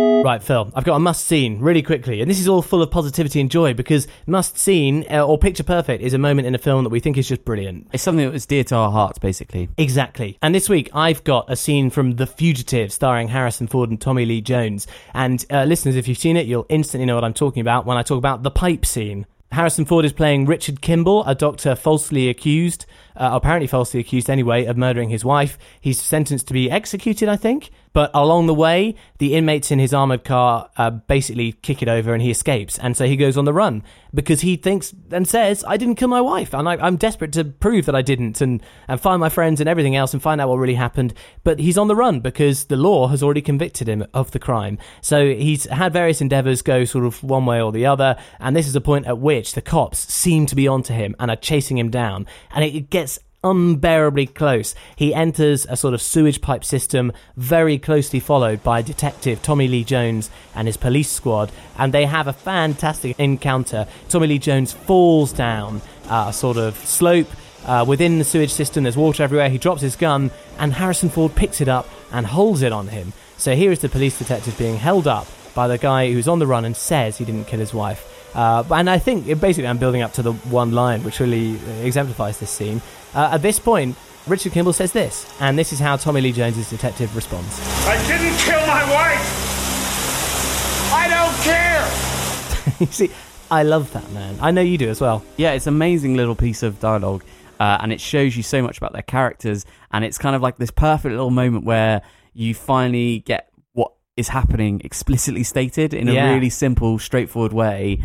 right, Phil, I've got a must scene really quickly. And this is all full of positivity and joy because must scene uh, or picture perfect is a moment in a film that we think is just brilliant. It's something that was dear to our hearts, basically. Exactly. And this week, I've got a scene from The Fugitive starring Harrison Ford and Tommy Lee Jones. And uh, listeners, if you've seen it, you'll instantly know what I'm talking about when I talk about the pipe scene. Harrison Ford is playing Richard Kimball, a doctor falsely accused, uh, apparently falsely accused anyway, of murdering his wife. He's sentenced to be executed, I think. But along the way, the inmates in his armored car uh, basically kick it over and he escapes. And so he goes on the run because he thinks and says, I didn't kill my wife. And I, I'm desperate to prove that I didn't and, and find my friends and everything else and find out what really happened. But he's on the run because the law has already convicted him of the crime. So he's had various endeavors go sort of one way or the other. And this is a point at which the cops seem to be onto him and are chasing him down. And it, it gets unbearably close. He enters a sort of sewage pipe system, very closely followed by Detective Tommy Lee Jones and his police squad, and they have a fantastic encounter. Tommy Lee Jones falls down uh, a sort of slope. Uh, within the sewage system, there's water everywhere. He drops his gun, and Harrison Ford picks it up and holds it on him. So here is the police detective being held up by the guy who's on the run and says he didn't kill his wife. Uh, and I think it, basically I'm building up to the one line which really exemplifies this scene. Uh, at this point, Richard Kimball says this, and this is how Tommy Lee Jones's detective responds. I didn't kill my wife. I don't care. you see, I love that man. I know you do as well. Yeah, it's an amazing little piece of dialogue, uh, and it shows you so much about their characters. And it's kind of like this perfect little moment where you finally get what is happening explicitly stated in a Yeah. really simple, straightforward way.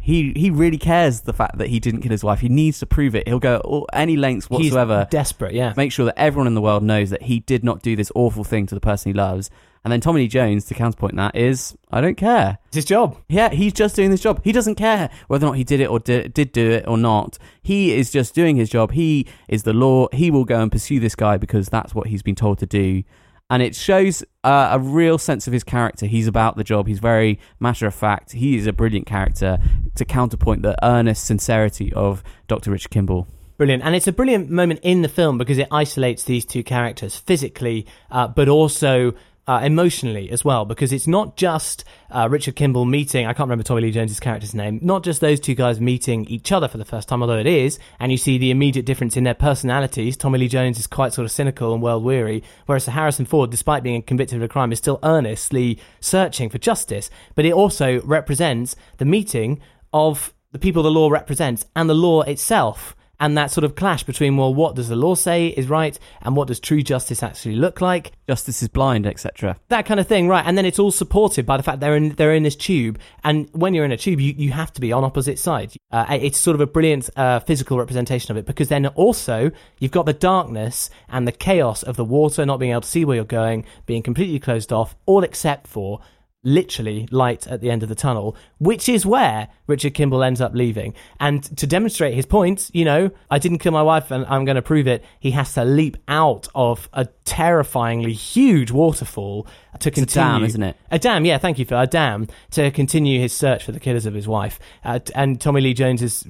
He he really cares the fact that he didn't kill his wife. He needs to prove it. He'll go all, any lengths whatsoever. He's desperate, yeah. make sure that everyone in the world knows that he did not do this awful thing to the person he loves. And then Tommy Lee Jones, to counterpoint that, is I don't care. It's his job. Yeah, he's just doing this job. He doesn't care whether or not he did it or did, did do it or not. He is just doing his job. He is the law. He will go and pursue this guy because that's what he's been told to do. And it shows uh, a real sense of his character. He's about the job. He's very matter of fact. He is a brilliant character to counterpoint the earnest sincerity of Dr. Richard Kimball. Brilliant. And it's a brilliant moment in the film because it isolates these two characters physically, uh, but also uh, emotionally as well. Because it's not just uh, Richard Kimball meeting, I can't remember Tommy Lee Jones's character's name, not just those two guys meeting each other for the first time, although it is, and you see the immediate difference in their personalities. Tommy Lee Jones is quite sort of cynical and world weary, whereas Harrison Ford, despite being convicted of a crime, is still earnestly searching for justice. But it also represents the meeting of the people the law represents and the law itself. And that sort of clash between, well, what does the law say is right and what does true justice actually look like? Justice is blind, etc. that kind of thing, right? And then it's all supported by the fact they're in they're in this tube, and when you're in a tube, you, you have to be on opposite sides. Uh, it's sort of a brilliant uh, physical representation of it because then also you've got the darkness and the chaos of the water, not being able to see where you're going, being completely closed off, all except for literally light at the end of the tunnel, which is where Richard Kimball ends up leaving. And to demonstrate his point, you know, I didn't kill my wife and I'm going to prove it, he has to leap out of a terrifyingly huge waterfall to a continue. dam, isn't it? A dam, yeah, thank you, Phil. A dam to continue his search for the killers of his wife. Uh, and Tommy Lee Jones is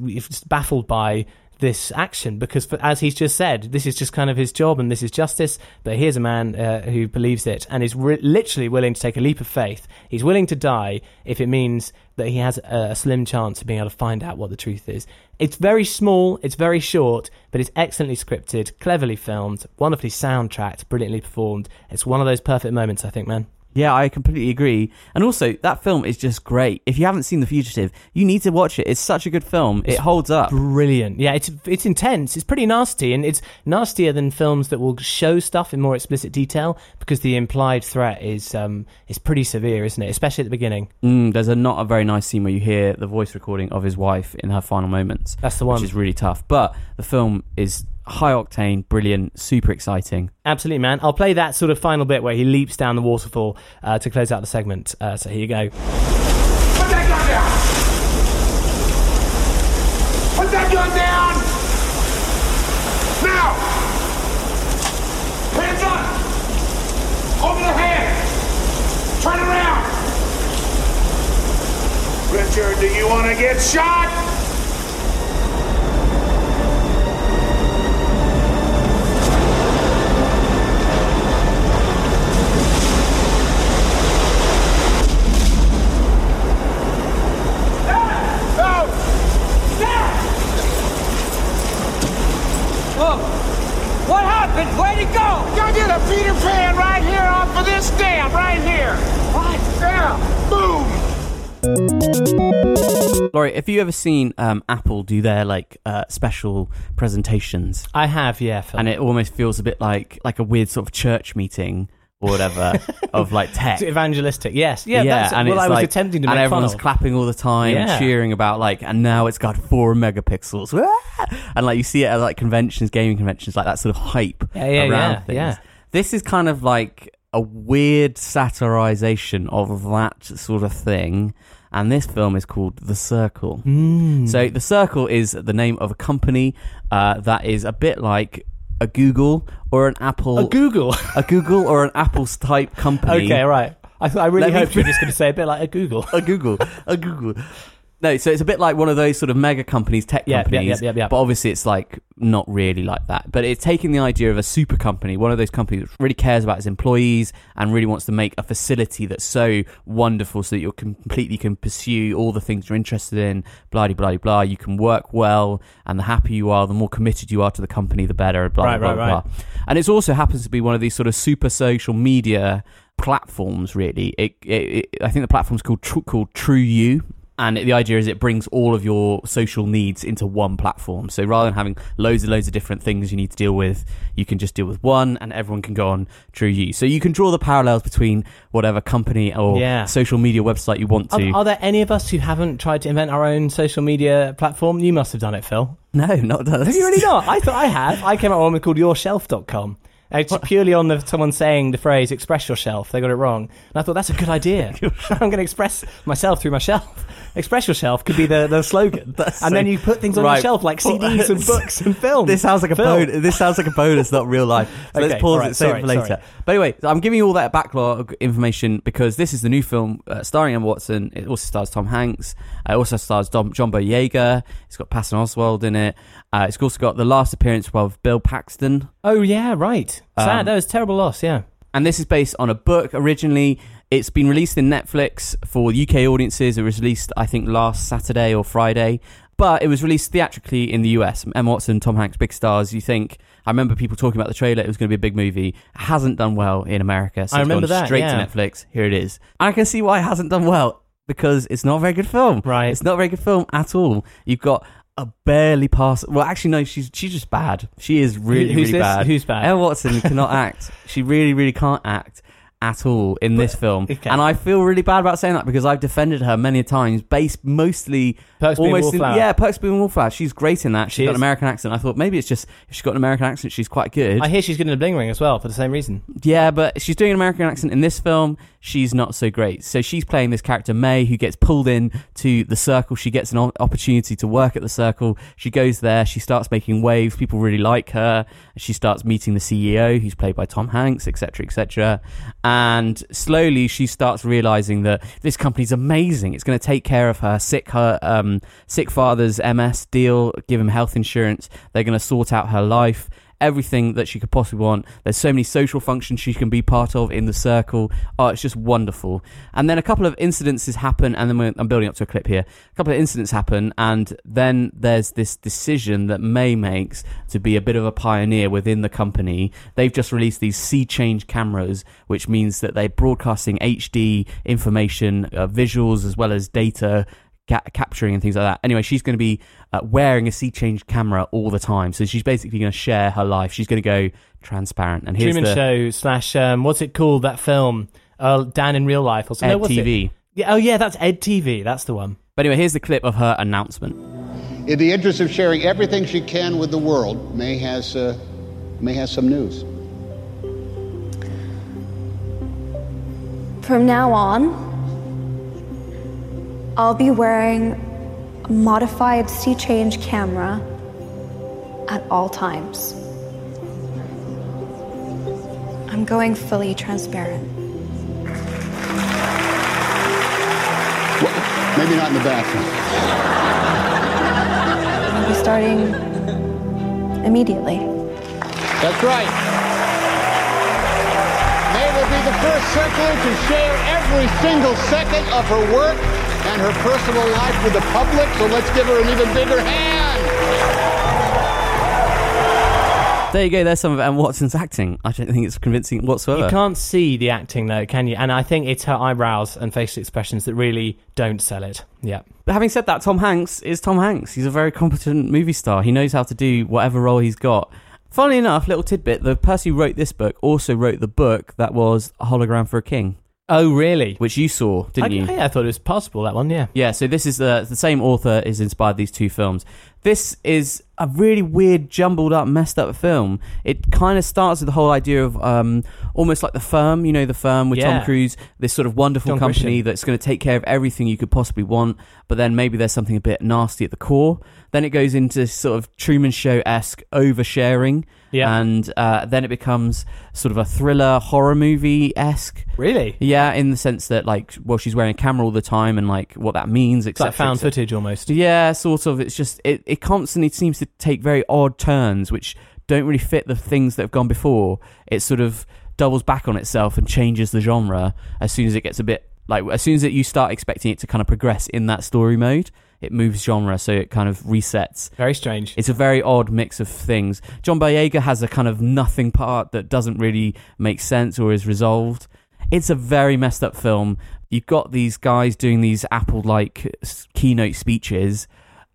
baffled by this action because, as he's just said, this is just kind of his job and this is justice. But here's a man uh, who believes it and is re- literally willing to take a leap of faith. He's willing to die if it means that he has a, a slim chance of being able to find out what the truth is. It's very small, it's very short, but it's excellently scripted, cleverly filmed, wonderfully soundtracked, brilliantly performed. It's one of those perfect moments, I think, man. Yeah, I completely agree. And also, that film is just great. If you haven't seen The Fugitive, you need to watch it. It's such a good film. it holds up. Brilliant. Yeah, it's it's intense. It's pretty nasty, and it's nastier than films that will show stuff in more explicit detail because the implied threat is um is pretty severe, isn't it? Especially at the beginning. Mm, there's a not a very nice scene where you hear the voice recording of his wife in her final moments. That's the one. Which is really tough. But the film is high octane, brilliant, super exciting. Absolutely, man. I'll play that sort of final bit where he leaps down the waterfall uh, to close out the segment. Uh, so here you go. Put that gun down! Put that gun down! Now! Hands up! Over the head! Turn around! Richard, do you want to get shot? No! Whoa! What happened? Where'd he go? Go get a Peter Pan right here off of this dam, right here! What? Yeah! Boom! Laurie, have you ever seen um, Apple do their like uh, special presentations? I have, yeah. Phil. And it almost feels a bit like like a weird sort of church meeting or whatever of like tech. It's evangelistic, yes, yeah. that's and it's I was like- attempting to and everyone's clapping all the time, Yeah. cheering about like, and now it's got four megapixels, and like you see it at like conventions, gaming conventions, like that sort of hype Yeah, yeah, around yeah, things. yeah. This is kind of like a weird satirization of that sort of thing. And this film is called The Circle. Hmm. So, The Circle is the name of a company uh, that is a bit like a Google or an Apple. A Google. a Google or an Apple's type company. okay, right. I, th- I really Let me- hoped you were just going to say a bit like a Google. a Google, a Google. No, so it's a bit like one of those sort of mega companies, tech Yeah, yeah, companies. yeah, yeah, yeah. But obviously, it's like not really like that. But it's taking the idea of a super company, one of those companies that really cares about its employees and really wants to make a facility that's so wonderful, so that you completely can pursue all the things you're interested in. Blah blah blah blah. You can work well, and the happier you are, the more committed you are to the company, the better. Blah Right, blah right, blah. right. blah. And it also happens to be one of these sort of super social media platforms. Really, it, it, it I think the platform's called Tru- called True You. And the idea is it brings all of your social needs into one platform. So rather than having loads and loads of different things you need to deal with, you can just deal with one and everyone can go on True You. So you can draw the parallels between whatever company or Yeah. social media website you want Are, to. are there any of us who haven't tried to invent our own social media platform? You must have done it, Phil. no, not that. Have you really not? I thought I have. I came up with one called yourshelf.com. And It's purely on the someone saying the phrase "express yourself." They got it wrong, and I thought that's a good idea. I'm going to express myself through my shelf. Express yourself could be the, the slogan, and so- then you put things on Right. your shelf like CDs and books and films. This sounds like a Film. bonus. This sounds like a bonus, not real life. So Okay, let's pause alright, it, save sorry, it for later. sorry. But anyway, I'm giving you all that backlog information because this is the new film uh, starring Emma Watson. It also stars Tom Hanks. Uh, it also stars Dom, John Boyega. It's got Patton Oswalt in it. Uh, it's also got the last appearance of Bill Paxton. Oh yeah, right. Sad. Um, that was a terrible loss. Yeah. And this is based on a book originally. It's been released in Netflix for UK audiences. It was released, I think, last Saturday or Friday. But it was released theatrically in the US. Emma Watson, Tom Hanks, big stars. You think, I remember people talking about the trailer, it was going to be a big movie. It hasn't done well in America. So I remember that, straight yeah. to Netflix. Here it is. I can see why it hasn't done well. because it's not a very good film. Right. It's not a very good film at all. You've got a barely pass. Well, actually, no. She's she's just bad. She is really Who's really this? bad. Who's bad? Emma Watson cannot act. She really really can't act at all in this film. okay. And I feel really bad about saying that because I've defended her many times, based mostly Perks being almost in, Wallflower. yeah, Perks being Wallflower. She's great in that. She's She got is. an American accent. I thought maybe it's just if she's got an American accent, she's quite good. I hear she's getting a bling ring as well for the same reason. Yeah, but she's doing an American accent in this film. She's not so great. So she's playing this character Mae, who gets pulled in to the circle. She gets an opportunity to work at the circle. She goes there. She starts making waves. People really like her. She starts meeting the CEO, who's played by Tom Hanks, etc., etc. And slowly, she starts realizing that this company's amazing. It's going to take care of her sick, her um, sick father's MS deal, give him health insurance. They're going to sort out her life everything that she could possibly want. There's so many social functions she can be part of in the circle. Oh, it's just wonderful. And then a couple of incidences happen, and then I'm building up to a clip here. A couple of incidents happen, and then there's this decision that Mae makes to be a bit of a pioneer within the company. They've just released these SeeChange cameras, which means that they're broadcasting HD information, uh, visuals, as well as data ca- capturing and things like that. Anyway, she's going to be uh, wearing a SeeChange camera all the time. So she's basically going to share her life. She's going to go transparent. And here's Truman the Show slash um, what's it called? That film, uh, Dan in Real Life or something. Ed No, what's it? Yeah, oh yeah, that's Ed TV. That's the one. But anyway, here's the clip of her announcement. In the interest of sharing everything she can with the world, Mae has, uh, Mae has some news. From now on, I'll be wearing a modified SeeChange camera at all times. I'm going fully transparent. Maybe not in the bathroom. I'll be starting immediately. That's right. Mae will be the first circler to share every single second of her work and her personal life with the public, so let's give her an even bigger hand. There you go. There's some of Emma Watson's acting. I don't think it's convincing whatsoever. You can't see the acting though, can you? And I think it's her eyebrows and facial expressions that really don't sell it. Yeah. But having said that, Tom Hanks is Tom Hanks. He's a very competent movie star. He knows how to do whatever role he's got. Funnily enough, little tidbit: the person who wrote this book also wrote the book that was a hologram for a king, Oh really? which you saw, didn't I, you? yeah, I thought it was possible that one. Yeah. Yeah, so this is the the same author is inspired these two films. This is a really weird, jumbled up, messed up film. It kind of starts with the whole idea of um, almost like the firm, you know, the firm with Yeah. Tom Cruise, this sort of wonderful John company Grisham. that's going to take care of everything you could possibly want. But then maybe there's something a bit nasty at the core. Then it goes into sort of Truman Show esque oversharing. Yeah. And uh, then it becomes sort of a thriller horror movie esque. Really? Yeah, in the sense that like, well, she's wearing a camera all the time, and like what that means, It's like found etc. footage almost. Yeah, sort of. It's just it, it constantly seems to take very odd turns, which don't really fit the things that have gone before. It sort of doubles back on itself and changes the genre as soon as it gets a bit like as soon as it, you start expecting it to kind of progress in that story mode. It moves genre, so it kind of resets. Very strange. It's a very odd mix of things. John Boyega has a kind of nothing part that doesn't really make sense or is resolved. It's a very messed up film. You've got these guys doing these Apple-like keynote speeches,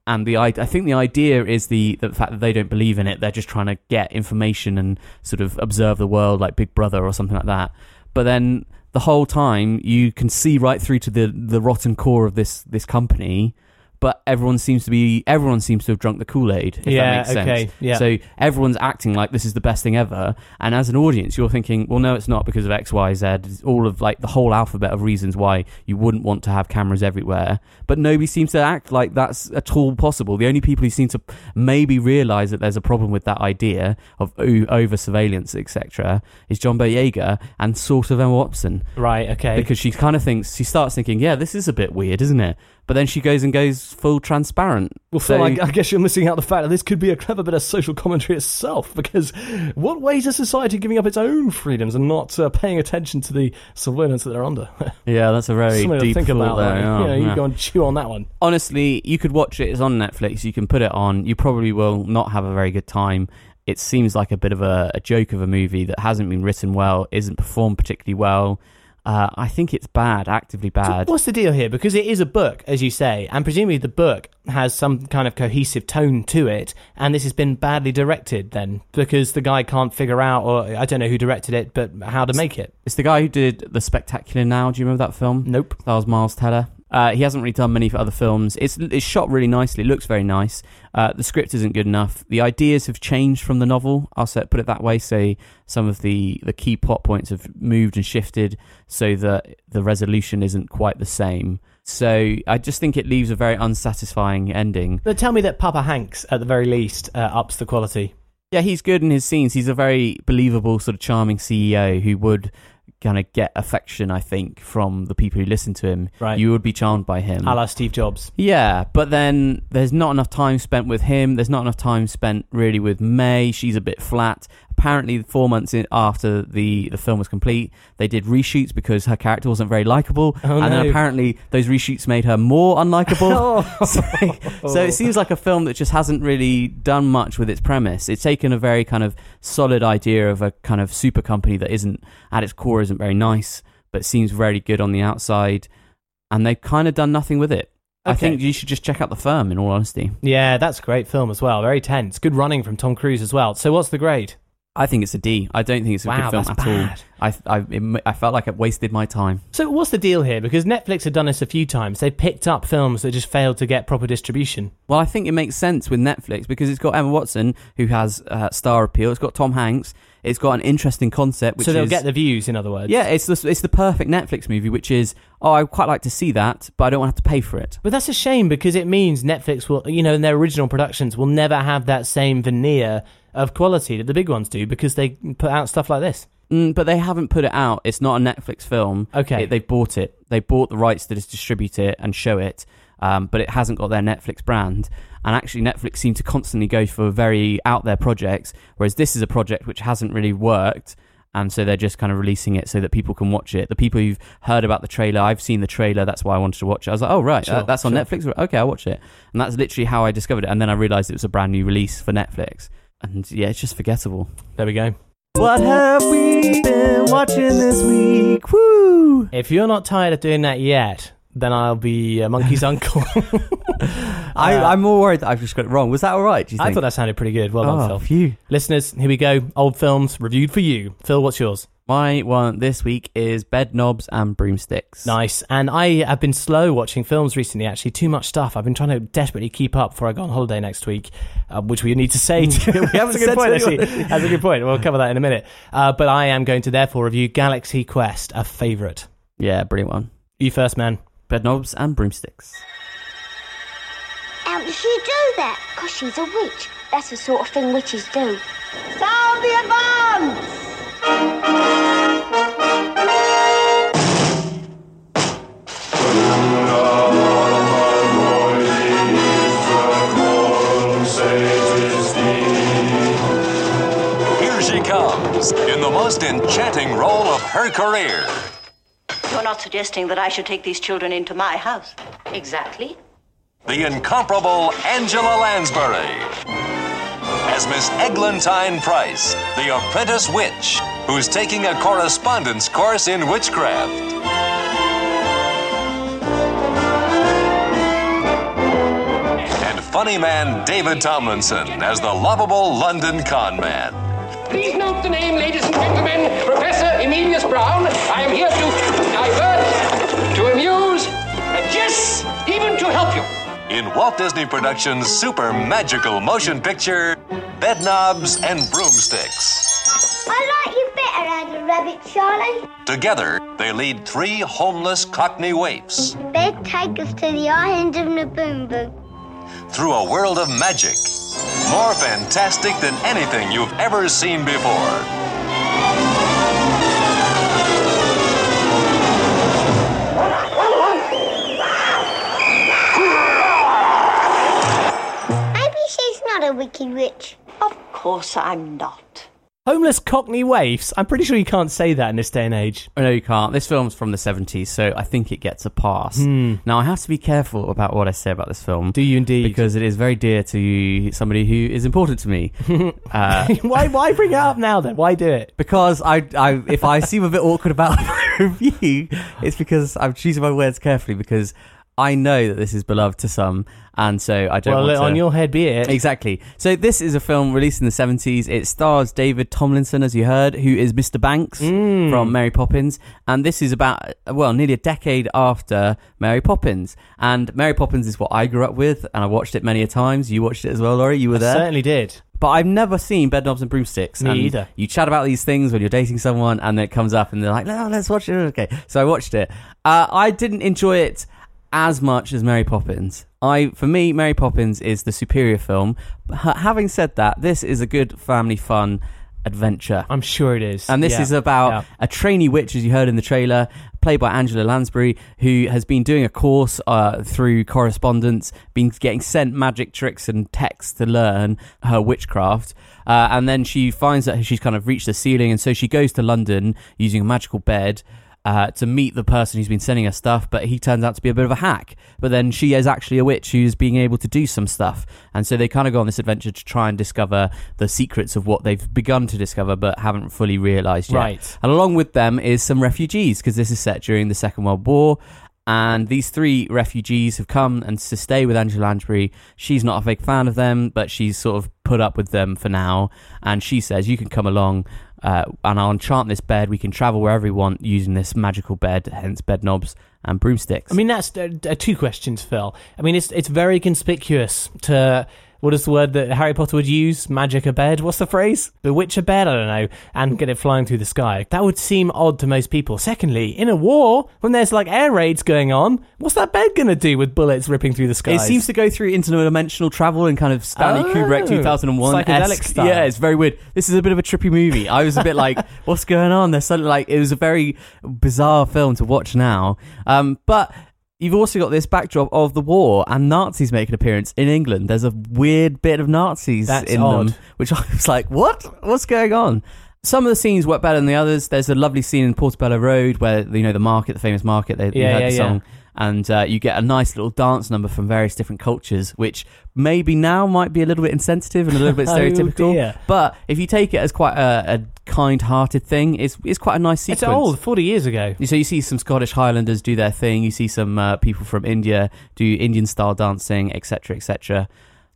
and the I, think the idea is the the fact that they don't believe in it. They're just trying to get information and sort of observe the world like Big Brother or something like that. But then the whole time you can see right through to the the rotten core of this this company. But everyone seems to be everyone seems to have drunk the Kool Aid. If Yeah, that makes sense. okay, yeah. So everyone's acting like this is the best thing ever, and as an audience, you're thinking, well, no, it's not because of X, Y, Z. It's all of like the whole alphabet of reasons why you wouldn't want to have cameras everywhere. But nobody seems to act like that's at all possible. The only people who seem to maybe realize that there's a problem with that idea of over surveillance, etc., is John Boyega and sort of Emma Watson Right. Okay. because she kind of thinks she starts thinking, yeah, this is a bit weird, isn't it? But then she goes and goes full transparent. Well, So- I, I guess you're missing out the fact that this could be a clever bit of social commentary itself. Because what ways is society giving up its own freedoms and not uh, paying attention to the surveillance that they're under? yeah, that's a very Something to deep think thought about. there. like, yeah, you know, you yeah. go and chew on that one. honestly, you could watch it. It's on Netflix. You can put it on. You probably will not have a very good time. It seems like a bit of a, a joke of a movie that hasn't been written well, isn't performed particularly well. Uh, I think it's bad, actively bad. What's the deal here? Because it is a book, as you say, and presumably the book has some kind of cohesive tone to it, and this has been badly directed then, because the guy can't figure out, or I don't know who directed it, but how to make it. It's the guy who did The Spectacular Now. Do you remember that film? Nope. That was Miles Teller. Uh, he hasn't really done many for other films. It's it's shot really nicely. It looks very nice. Uh, the script isn't good enough. The ideas have changed from the novel. I'll say, put it that way. So some of the the key plot points have moved and shifted, so that the resolution isn't quite the same. So I just think it leaves a very unsatisfying ending. But tell me that Papa Hanks, at the very least, uh, ups the quality. Yeah, he's good in his scenes. He's a very believable, sort of charming CEO who would kind of get affection, I think, from the people who listen to him. Right. You would be charmed by him. A la Steve Jobs. Yeah, but then there's not enough time spent with him. There's not enough time spent really with Mae. She's a bit flat. Apparently, four months in, after the, the film was complete, they did reshoots because her character wasn't very likable. Oh, and then apparently, those reshoots made her more unlikable. Oh. so, so it seems like a film that just hasn't really done much with its premise. It's taken a very kind of solid idea of a kind of super company that isn't, at its core, isn't very nice, but seems very good on the outside. And they've kind of done nothing with it. I think you should just check out the firm. In all honesty, Yeah, that's a great film as well. Very tense. Good running from Tom Cruise as well. So what's the grade? I think it's a D. I don't think it's a Wow, good film at bad. all. I, I, it, I felt like I wasted my time. So what's the deal here? Because Netflix have done this a few times. They picked up films that just failed to get proper distribution. Well, I think it makes sense with Netflix because it's got Emma Watson, who has uh, star appeal. It's got Tom Hanks. It's got an interesting concept, which so they'll is get the views, in other words. yeah. It's the it's the perfect Netflix movie, which is oh, I quite like to see that, but I don't want to have to pay for it. But that's a shame because it means Netflix will, you know, in their original productions will never have that same veneer of quality that the big ones do because they put out stuff like this. Mm, but they haven't put it out. It's not a Netflix film. Okay. It- they bought it. They bought the rights to distribute it and show it. Um, but it hasn't got their Netflix brand. And actually, Netflix seem to constantly go for very out there projects, whereas this is a project which hasn't really worked. And so they're just kind of releasing it so that people can watch it. The people who've heard about the trailer, I've seen the trailer. That's why I wanted to watch it. I was like, oh right, Sure, uh, that's on sure. Netflix. Okay, I'll watch it. And that's literally how I discovered it. And then I realized it was a brand new release for Netflix. And yeah, it's just forgettable. There we go. What have we been watching this week? Woo! If you're not tired of doing that yet, then I'll be uh, Monkey's uncle. I, I'm more worried that I've just got it wrong. Was that all right? Do you think? I thought that sounded pretty good. Well done, Oh, Phil. phew. Listeners, here we go. Old films reviewed for you. Phil, what's yours? My one this week is Bedknobs and Broomsticks. Nice. And I have been slow watching films recently, actually. Too much stuff. I've been trying to desperately keep up before I go on holiday next week, uh, which we need to say. To, we haven't That's a good said point, to actually. That's a good point. We'll cover that in a minute. Uh, but I am going to therefore review Galaxy Quest, a favourite. Yeah, brilliant one. You first, man. Bedknobs and Broomsticks. How does she do that? Because she's a witch. That's the sort of thing witches do. Sound the advance! Here she comes, in the most enchanting role of her career. You're not suggesting that I should take these children into my house. Exactly. The incomparable Angela Lansbury. As Miss Eglantine Price, the apprentice witch, who's taking a correspondence course in witchcraft. And funny man David Tomlinson as the lovable London con man. Please note the name, ladies and gentlemen, Professor Emelius Browne. I am here to divert, to amuse, and yes, even to help you. In Walt Disney Productions' super magical motion picture, Bedknobs and Broomsticks. I like you better as a rabbit, Charlie. Together, they lead three homeless Cockney waifs Bed take us to the island of Naboombu. through a world of magic. More fantastic than anything you've ever seen before. Not a wicked witch. Of course I'm not. Homeless Cockney waifs. I'm pretty sure you can't say that in this day and age. Oh, no, you can't. This film's from the 70s, so I think it gets a pass. Hmm. Now, I have to be careful about what I say about this film. Do you indeed? Because it is very dear to somebody who is important to me. uh, why? Why bring it up now then? Why do it? because I, I, if I seem a bit awkward about the review, it's because I'm choosing my words carefully because I know that this is beloved to some, and so I don't Well, want to... on your head be it. Exactly. So this is a film released in the 70s. It stars David Tomlinson, as you heard, who is Mr. Banks Mm. from Mary Poppins. And this is about, well, nearly a decade after Mary Poppins. And Mary Poppins is what I grew up with, and I watched it many a times. You watched it as well, Laurie. You were I there. certainly did. But I've never seen Bedknobs and Broomsticks. Me and either. You chat about these things when you're dating someone, and then it comes up, and they're like, "No, let's watch it." Okay, so I watched it. Uh, I didn't enjoy it as much as Mary Poppins. I, for me, Mary Poppins is the superior film. But having said that, this is a good family fun adventure. I'm sure it is. And this Yeah. is about Yeah. a trainee witch, as you heard in the trailer, played by Angela Lansbury, who has been doing a course uh, through correspondence, been getting sent magic tricks and texts to learn her witchcraft. Uh, and then she finds that she's kind of reached the ceiling, and so she goes to London using a magical bed. Uh, to meet the person who's been sending her stuff, but he turns out to be a bit of a hack. But then she is actually a witch who's being able to do some stuff. And so they kind of go on this adventure to try and discover the secrets of what they've begun to discover but haven't fully realized yet. Right. And along with them is some refugees because this is set during the Second World War. And these three refugees have come and to stay with Angela Lansbury. She's not a big fan of them, but she's sort of put up with them for now. And she says, You can come along uh, and I'll enchant this bed. We can travel wherever we want using this magical bed, hence bed knobs and broomsticks. I mean, that's uh, two questions, Phil. I mean, it's it's very conspicuous to what is the word that Harry Potter would use? Magic a bed. What's the phrase? Bewitch a bed. I don't know. And get it flying through the sky. That would seem odd to most people. Secondly, in a war when there's like air raids going on, what's that bed gonna do with bullets ripping through the sky? It seems to go through interdimensional travel and kind of Stanley Oh, Kubrick 2001 psychedelic style. Yeah, it's very weird. This is a bit of a trippy movie. I was a bit like, what's going on? There's something like it was a very bizarre film to watch now. Um, but you've also got this backdrop of the war and Nazis make an appearance in England. There's a weird bit of Nazis That's in odd. them, which I was like, what? What's going on? Some of the scenes work better than the others. There's a lovely scene in Portobello Road where you know the market, the famous market. They, Yeah, heard yeah, the yeah. song and uh, you get a nice little dance number from various different cultures, which maybe now might be a little bit insensitive and a little bit Oh, stereotypical. dear. but if you take it as quite a, a kind-hearted thing, it's it's quite a nice sequence. It's old, forty years ago. So you see some Scottish Highlanders do their thing. You see some uh, people from India do Indian-style dancing, etc., etc.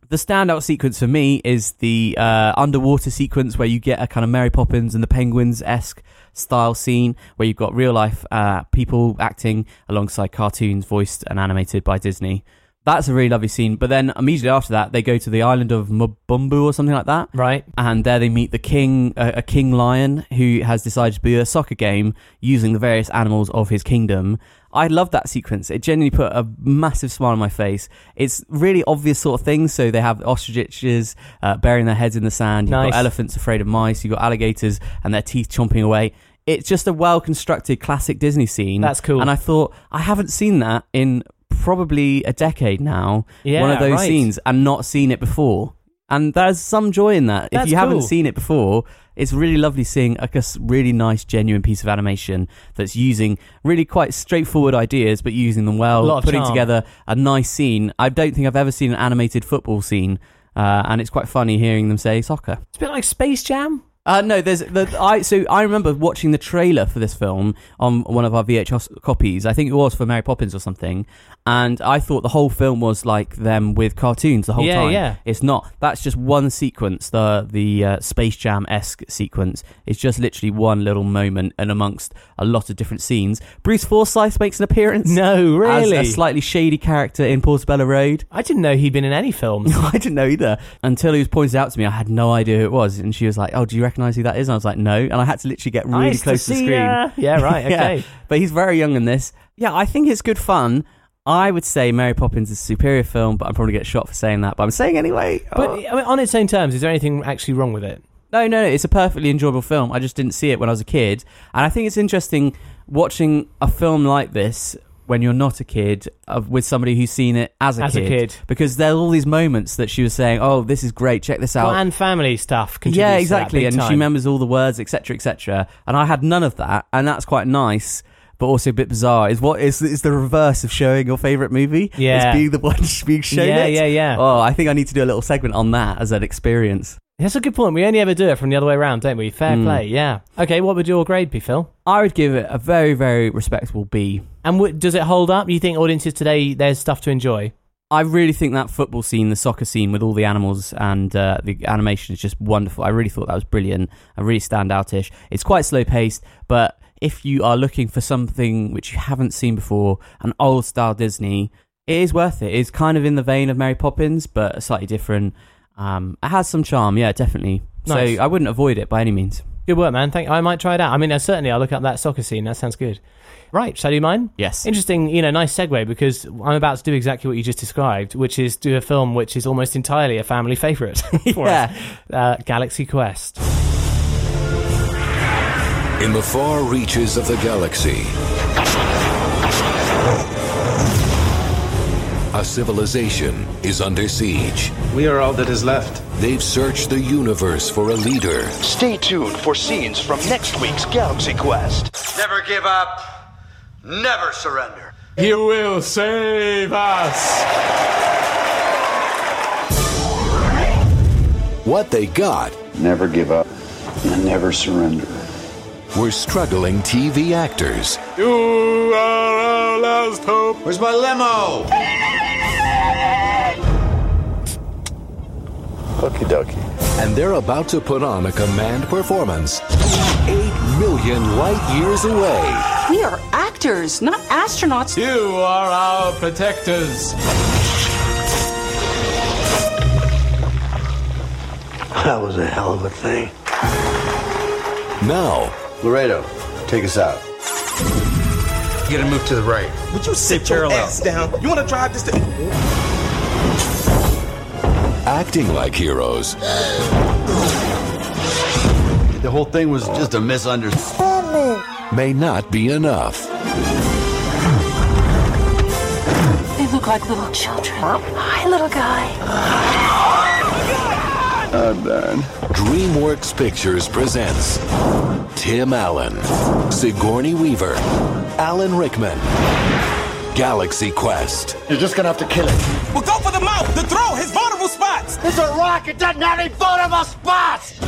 The standout sequence for me is the uh, underwater sequence where you get a kind of Mary Poppins and the Penguins esque style scene where you've got real life uh, people acting alongside cartoons voiced and animated by Disney. That's a really lovely scene. But then immediately after that, they go to the island of Mabumbu or something like that. Right. And there they meet the king, a, a king lion who has decided to be a soccer game using the various animals of his kingdom. I love that sequence. It genuinely put a massive smile on my face. It's really obvious sort of things. So they have ostriches uh, burying their heads in the sand. You've Nice. got elephants afraid of mice. You've got alligators and their teeth chomping away. It's just a well constructed classic Disney scene. That's cool. And I thought, I haven't seen that in probably a decade now. Yeah, one of those right. scenes and not seen it before. And there's some joy in that. if That's you haven't seen it before, it's really lovely seeing like a really nice, genuine piece of animation that's using really quite straightforward ideas, but using them well, A lot of putting charm. together a nice scene. I don't think I've ever seen an animated football scene, uh, and it's quite funny hearing them say soccer. It's a bit like Space Jam. Uh, no, there's the I. So I remember watching the trailer for this film on one of our VHS copies. I think it was for Mary Poppins or something, and I thought the whole film was like them with cartoons the whole Yeah, time. yeah. It's not. That's just one sequence. The the uh, Space Jam esque sequence. It's just literally one little moment, and amongst a lot of different scenes, Bruce Forsyth makes an appearance. No, as really. a slightly shady character in Portobello Road. I didn't know he'd been in any films. I didn't know either until he was pointed out to me. I had no idea who it was, and she was like, "Oh, do you recognise who that is?" And I was like, "No," and I had to literally get really Nice close to, the see screen. ya. Yeah, right, okay. But he's very young in this. Yeah, I think it's good fun. I would say Mary Poppins is a superior film, but I'm probably get shot for saying that. But I'm saying anyway. But Oh. I mean, on its own terms, is there anything actually wrong with it? No, no, no, it's a perfectly enjoyable film. I just didn't see it when I was a kid, and I think it's interesting watching a film like this when you're not a kid of, with somebody who's seen it as a As a kid. kid. Because there are all these moments that she was saying, "Oh, this is great. Check this out." Well, and family stuff. yeah, exactly. And she remembers all the words, etc., etc. And I had none of that, and that's quite nice. But also a bit bizarre is what is is the reverse of showing your favorite movie. Yeah. it's being the one being shown Yeah, it. yeah, yeah. Oh, I think I need to do a little segment on that as an experience. That's a good point. We only ever do it from the other way around, don't we? Fair Mm. play. Yeah. Okay. What would your grade be, Phil? I would give it a very, very respectable B. And w- does it hold up? Do you think audiences today there's stuff to enjoy? I really think that football scene, the soccer scene with all the animals and uh, the animation is just wonderful. I really thought that was brilliant and really standoutish. It's quite slow paced, but if you are looking for something which you haven't seen before, an old style Disney, it is worth it. It's kind of in the vein of Mary Poppins, but slightly different. Um, it has some charm, yeah, definitely. Nice. So I wouldn't avoid it by any means. Good work, man. Thank. I might try it out. I mean, uh, certainly I'll look up that soccer scene. That sounds good. Right. Shall I do mine? Yes. Interesting. You know, nice segue because I'm about to do exactly what you just described, which is do a film which is almost entirely a family favorite for us. Uh, Galaxy Quest. In the far reaches of the galaxy, a civilization is under siege. We are all that is left. They've searched the universe for a leader. Stay tuned for scenes from next week's Galaxy Quest. Never give up. Never surrender. He will save us. What they got Never give up and never surrender. Were struggling TV actors You are our last hope. Where's my limo? Okie dokie. and they're about to put on a command performance 8 million light years away. We are actors, not astronauts. You are our protectors. That was a hell of a thing. Now, Laredo, take us out. You gotta move to the right. Would you sit your ass down? You want to drive this thing? acting like heroes The whole thing was just a misunderstanding. may not be enough. They look like little children. Hi, little guy. I'm done. DreamWorks Pictures presents Tim Allen, Sigourney Weaver, Alan Rickman, Galaxy Quest. You're just gonna have to kill it. Well, go for the mouth, the throat, his vulnerable spots. It's a rock. It doesn't have any vulnerable spots.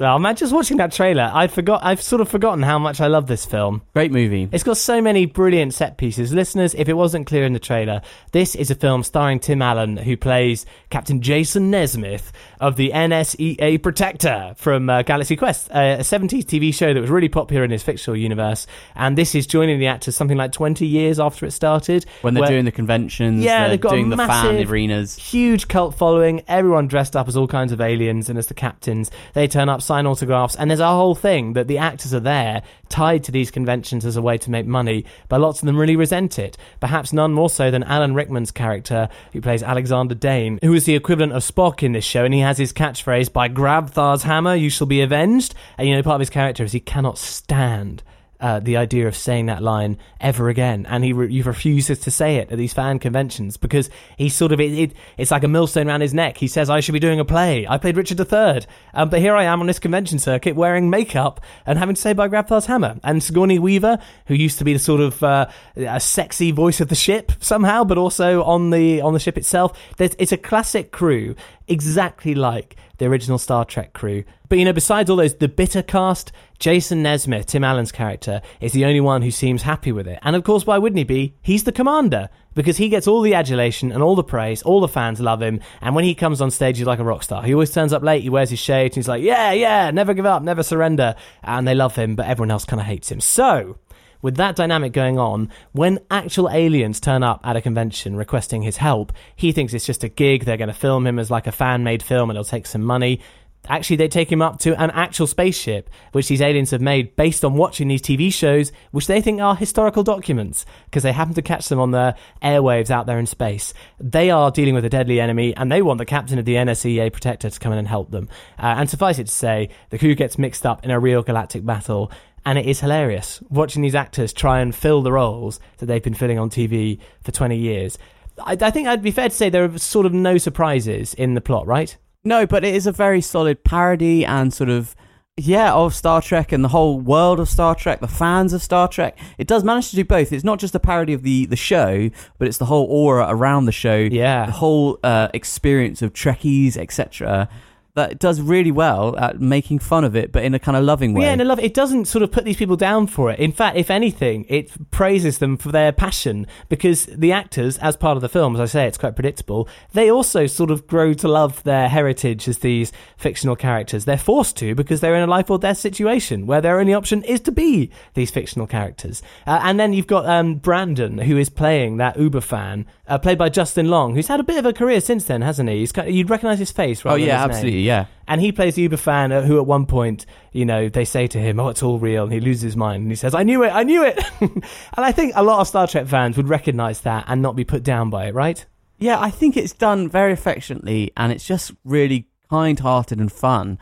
Oh man, just watching that trailer, I forgot. I've sort of forgotten how much I love this film. Great movie. It's got so many brilliant set pieces. Listeners, if it wasn't clear in the trailer, this is a film starring Tim Allen, who plays Captain Jason Nesmith of the NSEA Protector from uh, Galaxy Quest, uh, a 70s TV show that was really popular in his fictional universe. And this is joining the actors something like 20 years after it started. When they're where- doing the conventions, Yeah, they're doing the fan arenas. huge cult following. Everyone dressed up as all kinds of aliens and as the captains. They turn up, sign autographs, and there's a whole thing that the actors are there tied to these conventions as a way to make money. But lots of them really resent it. Perhaps none more so than Alan Rickman's character, who plays Alexander Dane, who is the equivalent of Spock in this show, and he has his catchphrase "By Grabthar's hammer, you shall be avenged." And you know, part of his character is he cannot stand uh, the idea of saying that line ever again, and he, re- he refuses to say it at these fan conventions because he's sort of it, it, it's like a millstone around his neck. He says, "I should be doing a play. I played Richard III, um, but here I am on this convention circuit wearing makeup and having to say by Grabthar's hammer." And Sigourney Weaver, who used to be the sort of uh, a sexy voice of the ship somehow, but also on the on the ship itself, there's, it's a classic crew, exactly like the original Star Trek crew. But you know, besides all those, the bitter cast, Jason Nesmith, Tim Allen's character, is the only one who seems happy with it. And of course, why wouldn't he be? He's the commander because he gets all the adulation and all the praise. All the fans love him. And when he comes on stage, he's like a rock star. He always turns up late. He wears his shades. And he's like, yeah, yeah, never give up, never surrender. And they love him, but everyone else kind of hates him. So, with that dynamic going on, when actual aliens turn up at a convention requesting his help, he thinks it's just a gig. They're going to film him as like a fan made film and it'll take some money. Actually, they take him up to an actual spaceship, which these aliens have made based on watching these TV shows, which they think are historical documents, because they happen to catch them on the airwaves out there in space. They are dealing with a deadly enemy, and they want the captain of the NSEA Protector to come in and help them. Uh, and suffice it to say, the crew gets mixed up in a real galactic battle. And it is hilarious watching these actors try and fill the roles that they've been filling on TV for 20 years. I, I think I'd be fair to say there are sort of no surprises in the plot, right? No, but it is a very solid parody and sort of yeah of Star Trek and the whole world of Star Trek, the fans of Star Trek. It does manage to do both. It's not just a parody of the the show, but it's the whole aura around the show. Yeah, the whole uh, experience of Trekkies, etc. That does really well at making fun of it, but in a kind of loving way. Yeah, and I love it. It doesn't sort of put these people down for it. In fact, if anything, it praises them for their passion because the actors, as part of the film, as I say, it's quite predictable. They also sort of grow to love their heritage as these fictional characters. They're forced to because they're in a life or death situation where their only option is to be these fictional characters. Uh, and then you've got um, Brandon, who is playing that Uber fan, uh, played by Justin Long, who's had a bit of a career since then, hasn't he? He's kind of, you'd recognise his face, right? Oh yeah, absolutely, yeah. And he plays the Uber fan uh, who, at one point, you know, they say to him, "Oh, it's all real," and he loses his mind, and he says, "I knew it, I knew it." and I think a lot of Star Trek fans would recognise that and not be put down by it, right? Yeah, I think it's done very affectionately, and it's just really kind-hearted and fun.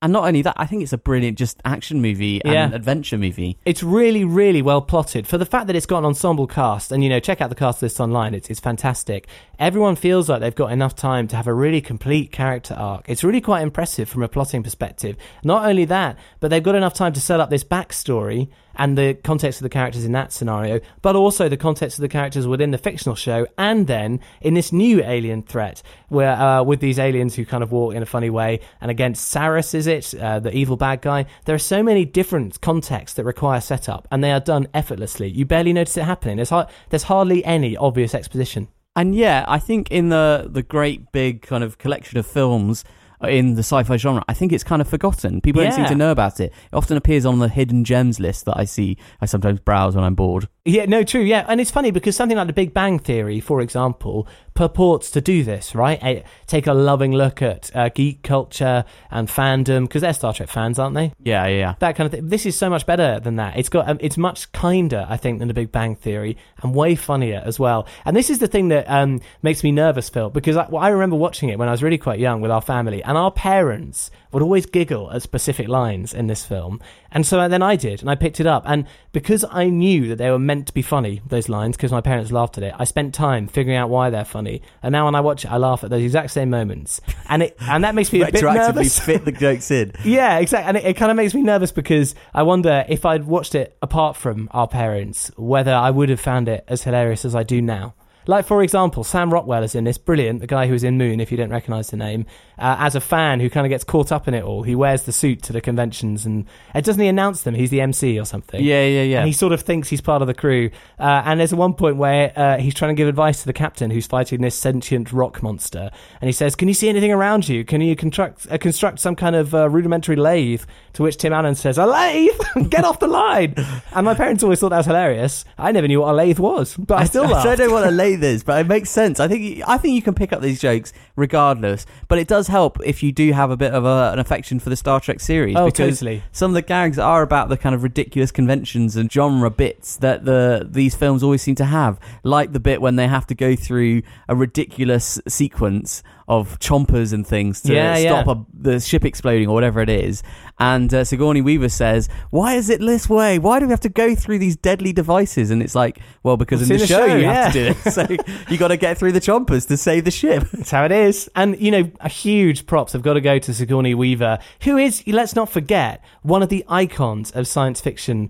And not only that, I think it's a brilliant just action movie and Yeah. adventure movie. It's really, really well plotted. For the fact that it's got an ensemble cast, and you know, check out the cast list online, it's, it's fantastic. Everyone feels like they've got enough time to have a really complete character arc. It's really quite impressive from a plotting perspective. Not only that, but they've got enough time to set up this backstory and the context of the characters in that scenario, but also the context of the characters within the fictional show, and then in this new alien threat, where uh, with these aliens who kind of walk in a funny way, and against Sarris, is it uh, the evil bad guy? There are so many different contexts that require setup, and they are done effortlessly. You barely notice it happening. There's har- there's hardly any obvious exposition. And yeah, I think in the the great big kind of collection of films in the sci-fi genre, I think it's kind of forgotten. People don't seem to know about it. It often appears on the hidden gems list that I see. I sometimes browse when I'm bored. Yeah, no, true. Yeah, and it's funny because something like The Big Bang Theory, for example, purports to do this, right? Eh, Take a loving look at uh, geek culture and fandom because they're Star Trek fans, aren't they? Yeah, yeah, yeah. That kind of thing. This is so much better than that. It's got, um, it's much kinder, I think, than The Big Bang Theory, and way funnier as well. And this is the thing that um, makes me nervous, Phil, because I, well, I remember watching it when I was really quite young with our family, and our parents would always giggle at specific lines in this film, and so then I did, and I picked it up, and because I knew that they were meant to be funny, those lines, because my parents laughed at it, I spent time figuring out why they're funny, and now when I watch it, I laugh at those exact same moments, and it and that makes me a bit nervous. fit the jokes in. Yeah, exactly. And it, it kind of makes me nervous because I wonder if I'd watched it apart from our parents, whether I would have found it as hilarious as I do now. Like, for example, Sam Rockwell is in this, brilliant, the guy who was in Moon, if you don't recognise the name, uh, as a fan who kind of gets caught up in it all. He wears the suit to the conventions and uh, doesn't he announce them? He's the MC or something. Yeah, yeah, yeah. And he sort of thinks he's part of the crew. Uh, and there's one point where uh, he's trying to give advice to the captain who's fighting this sentient rock monster. And he says, Can you see anything around you? Can you construct, uh, construct some kind of uh, rudimentary lathe? To which Tim Allen says, A lathe? Get off the line! And my parents always thought that was hilarious. I never knew what a lathe was, but I still I don't know what a lathe is, but it makes sense. I think I think you can pick up these jokes regardless. But it does help if you do have a bit of a, an affection for the Star Trek series. Oh, because totally. Some of the gags are about the kind of ridiculous conventions and genre bits that the these films always seem to have, like the bit when they have to go through a ridiculous sequence of chompers and things to Yeah, yeah. stop a, the ship exploding or whatever it is. And uh, Sigourney Weaver says, "Why is it this way? Why do we have to go through these deadly devices?" And it's like, well, because It's in the, the show, show, you yeah. have to do it. So you got to get through the chompers to save the ship. That's how it is. And, you know, a huge props have got to go to Sigourney Weaver, who is, let's not forget, one of the icons of science fiction,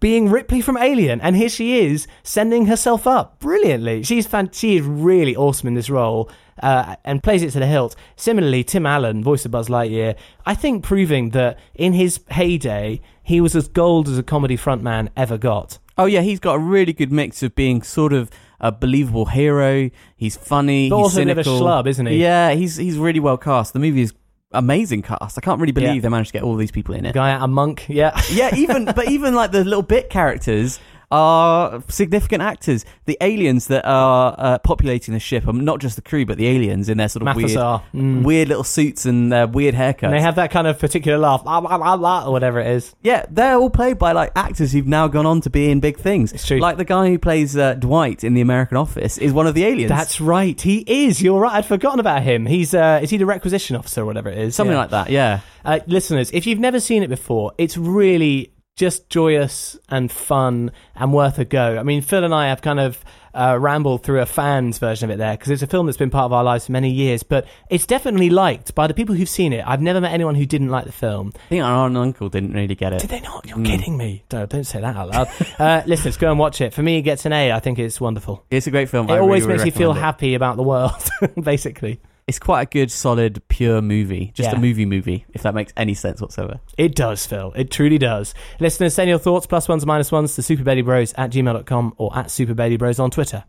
being Ripley from Alien. And here she is, sending herself up brilliantly. She's fan- she is really awesome in this role. Uh, and plays it to the hilt. Similarly, Tim Allen, voice of Buzz Lightyear, I think proving that in his heyday, he was as gold as a comedy frontman ever got. Oh yeah, he's got a really good mix of being sort of a believable hero. He's funny. But he's also a bit of a cynical. schlub, isn't he? Yeah, he's he's really well cast. The movie is amazing cast. I can't really believe Yeah. they managed to get all these people in it. Guy out a monk, yeah. yeah, even but even like the little bit characters are significant actors. The aliens that are uh, populating the ship are not just the crew, but the aliens in their sort of weird, Mm. weird little suits and their weird haircuts. And they have that kind of particular laugh, la, la, la, la, or whatever it is. Yeah, they're all played by like actors who've now gone on to be in big things. It's true. Like the guy who plays uh, Dwight in the American Office is one of the aliens. That's right. He is. You're right. I'd forgotten about him. He's uh, is he the requisition officer or whatever it is? something Yeah. like that. Yeah. Uh, listeners, if you've never seen it before, it's really just joyous and fun and worth a go. I mean, Phil and I have kind of uh, rambled through a fan's version of it there because it's a film that's been part of our lives for many years, but it's definitely liked by the people who've seen it. I've never met anyone who didn't like the film. I think our aunt and uncle didn't really get it. Did they not? You're Mm. kidding me. Don't, don't say that out loud. uh, listeners, go and watch it. For me, it gets an A. I think it's wonderful. It's a great film. It I always really makes you feel it. happy about the world, basically. It's quite a good, solid, pure movie. Just Yeah. a movie movie, if that makes any sense whatsoever. It does, Phil. It truly does. Listeners, send your thoughts, plus ones, minus ones, to superbaileybros at gmail.com or at superbaileybros on Twitter.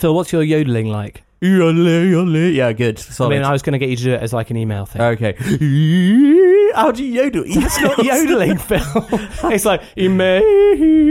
Phil, what's your yodeling like? Yeah, good. I mean, I was going to get you to do it as like an email thing. Okay. How do you yodel? That's not yodeling, Phil. it's like, email.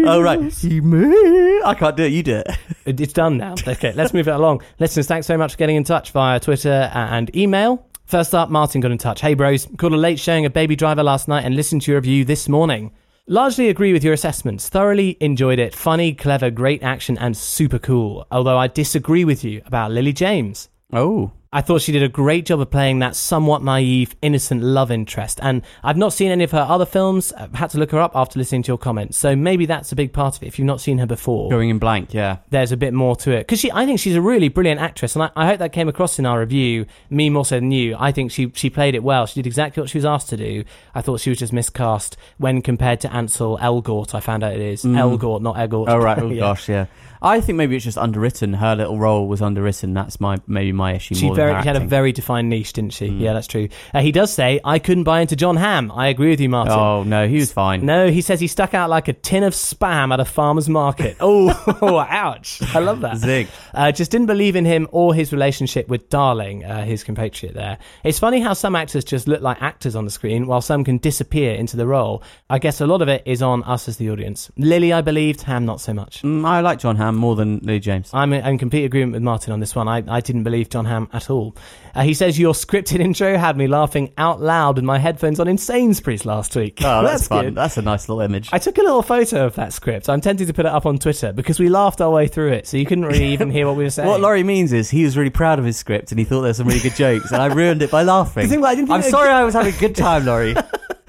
Oh, right. Email. I can't do it. You do it. It- It's done now. Okay, let's move it along. Listeners, thanks so much for getting in touch via Twitter and email. First up, Martin got in touch. Hey, bros, called a late showing of Baby Driver last night and listened to your review this morning. Largely agree with your assessments. Thoroughly enjoyed it. Funny, clever, great action, and super cool. Although I disagree with you about Lily James. Oh. I thought she did a great job of playing that somewhat naive, innocent love interest. And I've not seen any of her other films. I've had to look her up after listening to your comments. So maybe that's a big part of it if you've not seen her before Going in blank, yeah. there's a bit more to it because she I think she's a really brilliant actress and I, I hope that came across in our review me more so than you I think she she played it well she did exactly what she was asked to do I thought she was just miscast when compared to Ansel Elgort I found out it is Mm. Elgort not Elgort Oh right. Oh Yeah. gosh, yeah. I think maybe it's just underwritten. Her little role was underwritten. That's my maybe my issue She more very she had a very defined niche, didn't she? Mm. Yeah, that's true. Uh, he does say I couldn't buy into Jon Hamm. I agree with you, Martin. Oh no, he was fine. No, he says he stuck out like a tin of spam at a farmer's market. Oh, ouch. I love that. Zig. Uh, just didn't believe in him or his relationship with Darling, uh, his compatriot there. It's funny how some actors just look like actors on the screen while some can disappear into the role. I guess a lot of it is on us as the audience. Lily, I believed, Hamm, not so much. Mm, I like Jon Hamm more than Lee James. I'm in, complete agreement with Martin on this one. I, I didn't believe Jon Hamm at all. Uh, he says your scripted intro had me laughing out loud with my headphones on in Sainsbury's last week. Oh, that's, fun. good. That's a nice little image. I took a little photo of that script. I'm tempted to put it up on Twitter because we laughed our way through it, so you couldn't really even hear what we were saying. What Laurie means is he was really proud of his script and he thought there were some really good jokes, and I ruined it by laughing. Thing I I'm sorry I was having a good time, Laurie.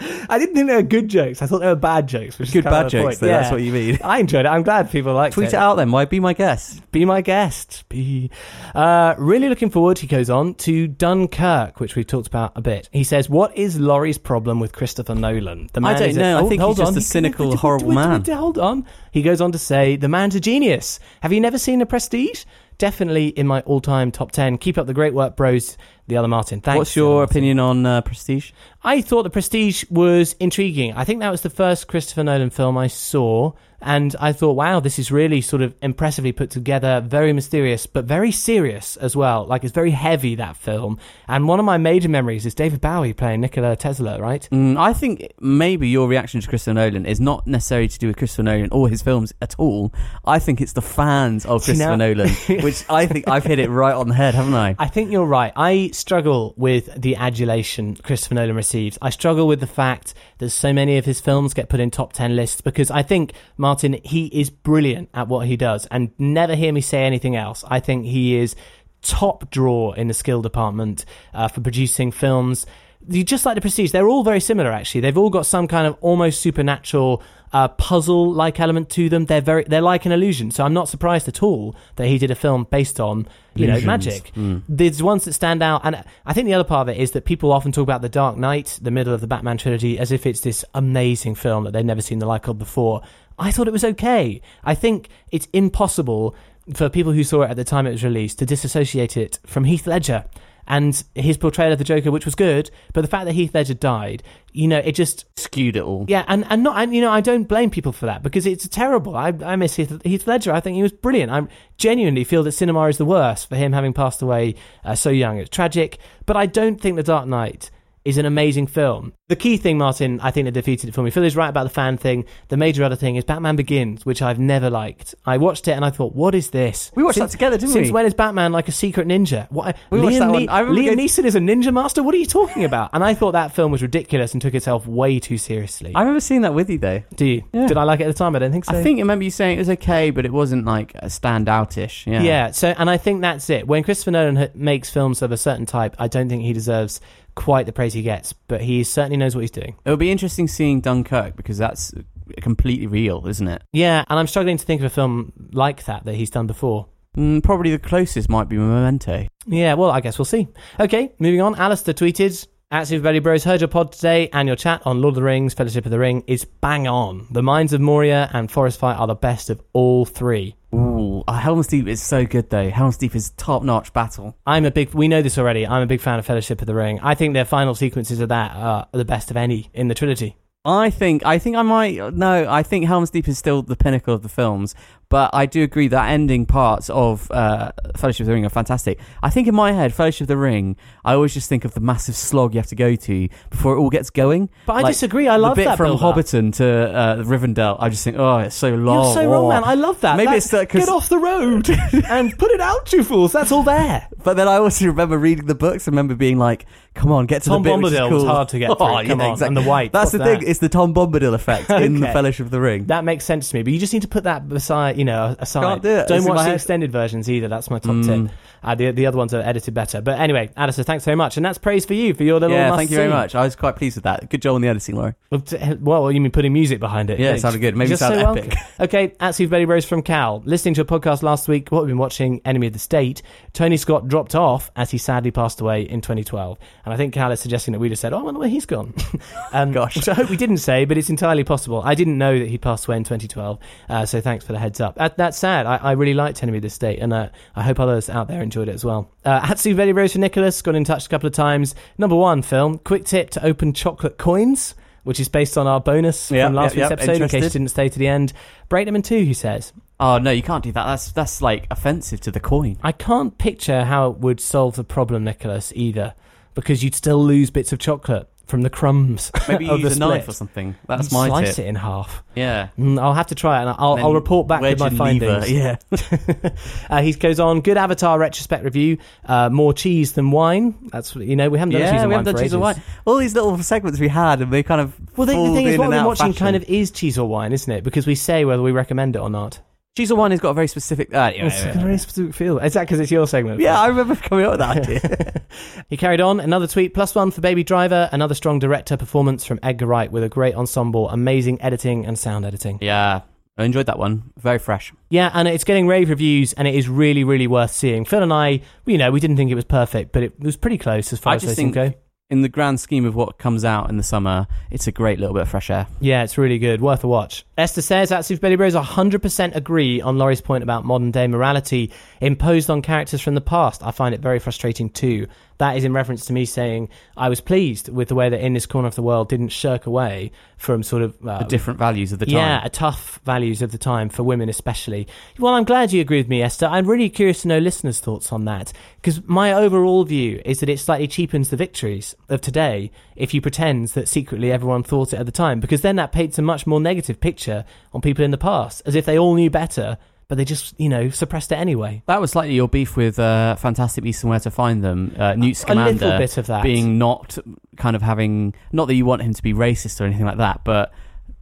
I didn't think they were good jokes. I thought they were bad jokes. Which Good bad jokes, though, that's what you mean. I enjoyed it. I'm glad people liked Tweet it. Tweet it out then. Why be my guest? Be my guest. Be. Uh, really looking forward, he goes on, to Dunkirk, which we've talked about a bit. He says, What is Laurie's problem with Christopher Nolan? The I don't is a- know. I Oh, think he's just on. a cynical, horrible man. Hold on. He goes on to say, The man's a genius. Have you never seen The Prestige? Definitely in my all time top 10. Keep up the great work, bros. The other Martin. Thanks. What's your Martin. opinion on uh, Prestige? I thought The Prestige was intriguing. I think that was the first Christopher Nolan film I saw. And I thought, wow, this is really sort of impressively put together, very mysterious, but very serious as well. Like, it's very heavy, that film. And one of my major memories is David Bowie playing Nikola Tesla, right? Mm, I think maybe your reaction to Christopher Nolan is not necessarily to do with Christopher Nolan or his films at all. I think it's the fans of Christopher now- Nolan, which I think I've hit it right on the head, haven't I? I think you're right. I struggle with the adulation Christopher Nolan receives. I struggle with the fact that so many of his films get put in top 10 lists because I think, Martin, he is brilliant at what he does. And never hear me say anything else. I think he is top draw in the skill department uh, for producing films. You just like the Prestige, they're all very similar. Actually, they've all got some kind of almost supernatural uh, puzzle-like element to them. They're very, they're like an illusion. So I'm not surprised at all that he did a film based on, you know, magic. Mm. There's ones that stand out, and I think the other part of it is that people often talk about The Dark Knight, the middle of the Batman trilogy, as if it's this amazing film that they've never seen the like of before. I thought it was okay. I think it's impossible for people who saw it at the time it was released to disassociate it from Heath Ledger and his portrayal of the Joker, which was good, but the fact that Heath Ledger died, you know, it just skewed it all. Yeah, and, and not, and you know, I don't blame people for that because it's terrible. I, I miss Heath, Heath Ledger. I think he was brilliant. I genuinely feel that cinema is the worst for him having passed away uh, so young. It's tragic, but I don't think The Dark Knight is an amazing film. The key thing, Martin, I think that defeated it for me. Phil is right about the fan thing. The major other thing is Batman Begins, which I've never liked. I watched it and I thought, what is this? We watched Since- that together, didn't since we? when is Batman like a secret ninja? What? Uh, we watched that one. I Liam going- Neeson is a ninja master. What are you talking about? And I thought that film was ridiculous and took itself way too seriously. I remember seeing that with you though. Do you? Did I like it at the time? I don't think so. I think I remember you saying it was okay, but it wasn't like a standoutish. Yeah. Yeah. So, and I think that's it. When Christopher Nolan makes films of a certain type, I don't think he deserves quite the praise he gets, but he certainly knows what he's doing. It'll be interesting seeing Dunkirk because that's completely real, isn't it? Yeah, and I'm struggling to think of a film like that that he's done before. Mm, probably the closest might be Memento. Yeah, well, I guess we'll see. Okay, moving on. Alistair tweeted at Super Bailey Bros, heard your pod today, and your chat on Lord of the Rings, Fellowship of the Ring is bang on. The Mines of Moria and Forest Fight are the best of all three. Ooh, uh, Helm's Deep is so good though. Helm's Deep is top notch battle. I'm a big. We know this already. I'm a big fan of Fellowship of the Ring. I think their final sequences of that are the best of any in the trilogy. I think I think I might no. I think Helm's Deep is still the pinnacle of the films, but I do agree that ending parts of uh, Fellowship of the Ring are fantastic. I think in my head, Fellowship of the Ring, I always just think of the massive slog you have to go to before it all gets going. But I disagree. I love the bit that from build-up. Hobbiton to uh, Rivendell. I just think, oh, it's so long. You're so wrong, Oh. man. I love that. Maybe That- it's because get off the road and put it out, you fools. That's all there. But then I also remember reading the books. I remember being like, "Come on, get to Tom the bit is Bombadil was hard to get through. Oh, Come yeah, on, exactly. and the white. That's the thing. It's the Tom Bombadil effect in the Fellowship of the Ring. That makes sense to me, but you just need to put that beside, you know, aside. Can't do it. Don't It's watch the extended versions either. That's my top Mm. tip. Uh, the the other ones are edited better. But anyway, Alistair, thanks very much, and that's praise for you for your little. yeah, thank you very see. much. I was quite pleased with that. Good job on the editing, Laurie. Well, t- Well, you mean putting music behind it? Yeah, it sounded good. Made me Just sound so epic. welcome. okay, at Super Bailey Bros from Cal. Listening to a podcast last week, what we've been watching, Enemy of the State, Tony Scott dropped off as he sadly passed away in 2012. And I think Cal is suggesting that we just said, oh, I wonder where he's gone. um, Gosh. Which I hope we didn't say, but it's entirely possible. I didn't know that he passed away in 2012, uh, so thanks for the heads up. Uh, that's sad. I, I really liked Enemy of the State, and uh, I hope others out there enjoyed it as well. Uh, at Super Bailey Bros for Nicholas, got in touch a couple of times. Number one film, quick tip to open chocolate coins. Which is based on our bonus Yeah, from last yeah, week's yeah, episode, in case you didn't stay to the end. Break them in two, he says. Oh no, you can't do that. That's that's like offensive to the coin. I can't picture how it would solve the problem, Nicholas, either, because you'd still lose bits of chocolate from the crumbs. Maybe of the use a knife or something. That's my slice tip. it in half. Yeah. Mm, I'll have to try it, and I'll, I'll report back with my findings. yeah. uh, he goes on. Good Avatar retrospect review. Uh, more cheese than wine. That's what- you know we haven't done yeah, cheese and we wine haven't done cheese or wine. All these little segments we had, and they kind of Well, the, the thing is, what we're watching fashion. kind of is cheese or wine, isn't it? Because we say whether we recommend it or not. Cheese or wine has got a very specific. Uh, anyway, It's got a very specific feel. Is that because it's your segment? yeah, I remember coming up with that idea. He carried on another tweet plus one for Baby Driver, another strong director performance from Edgar Wright with a great ensemble, amazing editing and sound editing. yeah, I enjoyed that one. Very fresh. Yeah, and it's getting rave reviews, and it is really, really worth seeing. Phil and I, you know, we didn't think it was perfect, but it was pretty close as far I as things think, go. In the grand scheme of what comes out in the summer, it's a great little bit of fresh air. Yeah, it's really good, worth a watch. Esther says at Super Bailey Bros, 100% agree on Laurie's point about modern day morality imposed on characters from the past. I find it very frustrating too. That is in reference to me saying I was pleased with the way that In This Corner of the World didn't shirk away from sort of uh, The different values of the time. Yeah, a tough values of the time for women, especially. Well, I'm glad you agree with me, Esther. I'm really curious to know listeners' thoughts on that because my overall view is that it slightly cheapens the victories of today if you pretend that secretly everyone thought it at the time, because then that paints a much more negative picture on people in the past, as if they all knew better, but they just, you know, suppressed it anyway. That was slightly your beef with uh, Fantastic Beasts and Where to Find Them. Uh, Newt A little bit of that. being not kind of having not that you want him to be racist or anything like that, but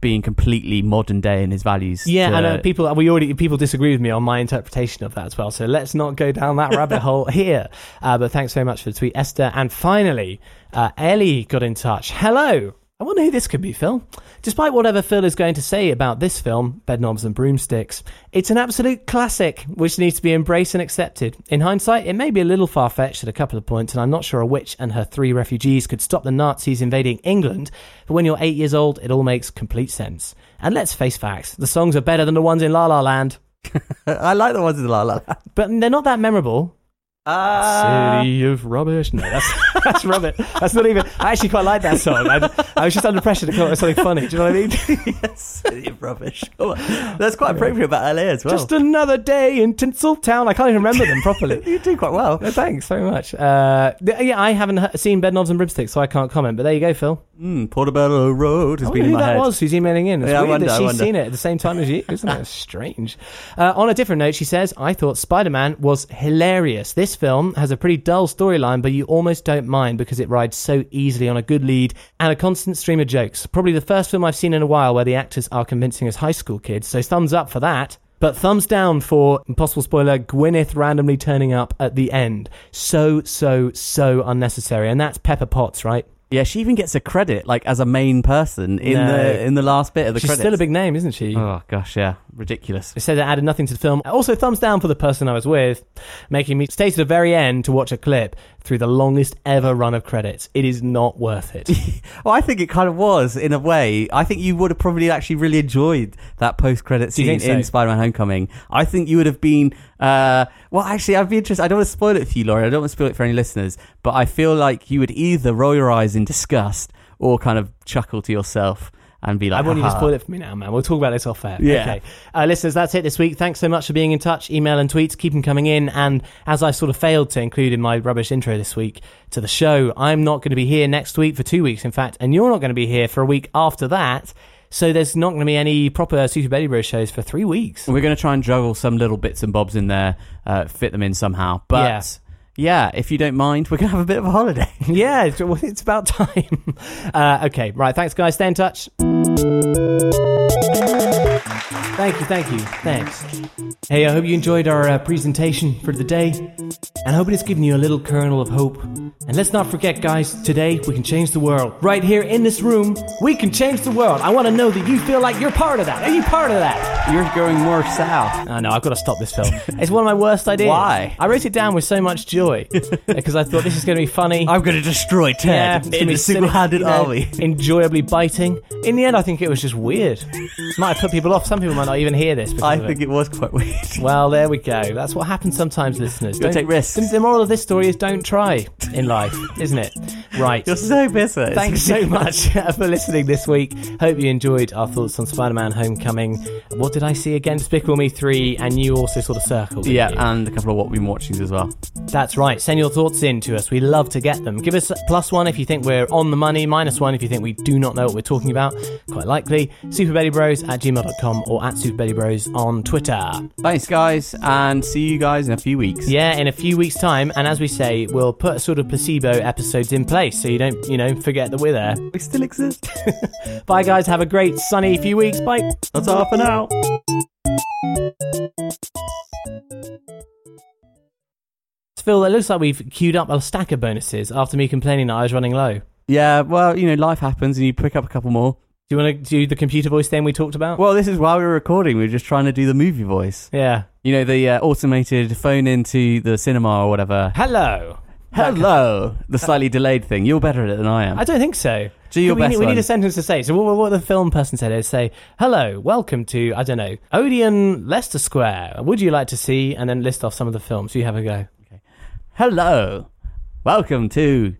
being completely modern day in his values. Yeah, to- and uh, people we already people disagree with me on my interpretation of that as well. So let's not go down that rabbit hole here. Uh, but thanks very much for the tweet, Esther. And finally, uh, Ellie got in touch. Hello. I wonder who this could be, Phil. Despite whatever Phil is going to say about this film, Bedknobs and Broomsticks, it's an absolute classic which needs to be embraced and accepted. In hindsight, it may be a little far fetched at a couple of points, and I'm not sure a witch and her three refugees could stop the Nazis invading England, but when you're eight years old, it all makes complete sense. And let's face facts the songs are better than the ones in La La Land, I like the ones in La La Land. but they're not that memorable. Ah. City of rubbish. No, that's that's rubbish. That's not even. I actually quite like that song. I, I was just under pressure to come up with something funny. Do you know what I mean? yes, city of rubbish. That's quite appropriate about LA as well. Just another day in Tinseltown. I can't even remember them properly. you do quite well. No, thanks very much. Uh, th- yeah, I haven't seen Bedknobs and Broomsticks, so I can't comment. But there you go, Phil. Mm, Portobello Road has I been in who my that head. was who's emailing in. It's Yeah, I weird wonder, that I she's wonder. seen it at the same time as you, isn't it? Strange. Uh, on a different note, she says, I thought Spider Man was hilarious. This film has a pretty dull storyline, but you almost don't mind because it rides so easily on a good lead and a constant stream of jokes. Probably the first film I've seen in a while where the actors are convincing as high school kids, so thumbs up for that. But thumbs down for impossible spoiler Gwyneth randomly turning up at the end. So so so unnecessary, and that's Pepper Potts, right? Yeah, she even gets a credit like as a main person in No. the in the last bit of the She's credits. still a big name, isn't she? Oh gosh, yeah, ridiculous. It said it added nothing to the film. Also, thumbs down for the person I was with, making me stay to the very end to watch a clip through the longest ever run of credits. It is not worth it. Well, I think it kind of was in a way. I think you would have probably actually really enjoyed that post-credit Do you scene think so? in Spider-Man: Homecoming. I think you would have been. Uh, well, actually, I'd be interested. I don't want to spoil it for you, Laurie. I don't want to spoil it for any listeners. But I feel like you would either roll your eyes in disgust or kind of chuckle to yourself and be like, I like, want you to "Haha." spoil it for me now, man. We'll talk about this off air. Yeah. Okay. Uh, listeners, that's it this week. Thanks so much for being in touch. Email and tweets, keep them coming in. And as I sort of failed to include in my rubbish intro this week to the show, I'm not going to be here next week for two weeks, in fact, and you're not going to be here for a week after that. So there's not going to be any proper Super Bailey Bro shows for three weeks. We're going to try and juggle some little bits and bobs in there, uh, fit them in somehow. But yeah. if you don't mind, we're going to have a bit of a holiday. yeah, it's, well, it's about time. Uh, okay, right. Thanks, guys. Stay in touch. Thank you, thank you, thanks. Hey, I hope you enjoyed our uh, presentation for the day, and I hope it's given you a little kernel of hope. And let's not forget, guys, today we can change the world. Right here in this room, we can change the world. I want to know that you feel like you're part of that. Are you part of that? You're going more south. Oh no, I've got to stop this film. It's one of my worst ideas. Why? I wrote it down with so much joy because I thought this is going to be funny. I'm going to destroy Ted Yeah, in a single-handed you know, army. enjoyably biting. In the end, I think it was just weird. Might have put people off. Some people might not even hear this. because I think it was quite weird. Well, there we go. That's what happens sometimes, listeners. Don't- take risks. The, the moral of this story is don't try in life, isn't it? Right. You're so bitter. Thanks so much for listening this week. Hope you enjoyed our thoughts on Spider-Man: Homecoming. What did I see again? Despicable Me three, and you also sort of circled. Yeah, you? and a couple of what we've been watching as well. That's right. Send your thoughts in to us. We love to get them. Give us a plus one if you think we're on the money, minus one if you think we do not know what we're talking about. Quite likely. SuperBaileyBros at gmail.com or at Super Bailey Bros on Twitter. Thanks, guys, and see you guys in a few weeks. Yeah, in a few weeks' time. And as we say, we'll put sort of placebo episodes in place so you don't, you know, forget that we're there. We still exist. Bye, guys. Have a great sunny few weeks. Bye. That's all for now. Phil, it looks like we've queued up a stack of bonuses after me complaining that I was running low. Yeah, well, you know, life happens and you pick up a couple more. Do you want to do the computer voice thing we talked about? Well, this is while we were recording. We were just trying to do the movie voice. Yeah. You know, the uh, automated phone into the cinema or whatever. Hello. Hello. The slightly delayed thing. You're better at it than I am. I don't think so. Do your we, best need, we need a sentence to say. So what, what the film person said is say, "Hello, welcome to I don't know Odeon Leicester Square. Would you like to see?" And then list off some of the films. You have a go. Okay. Hello. Welcome to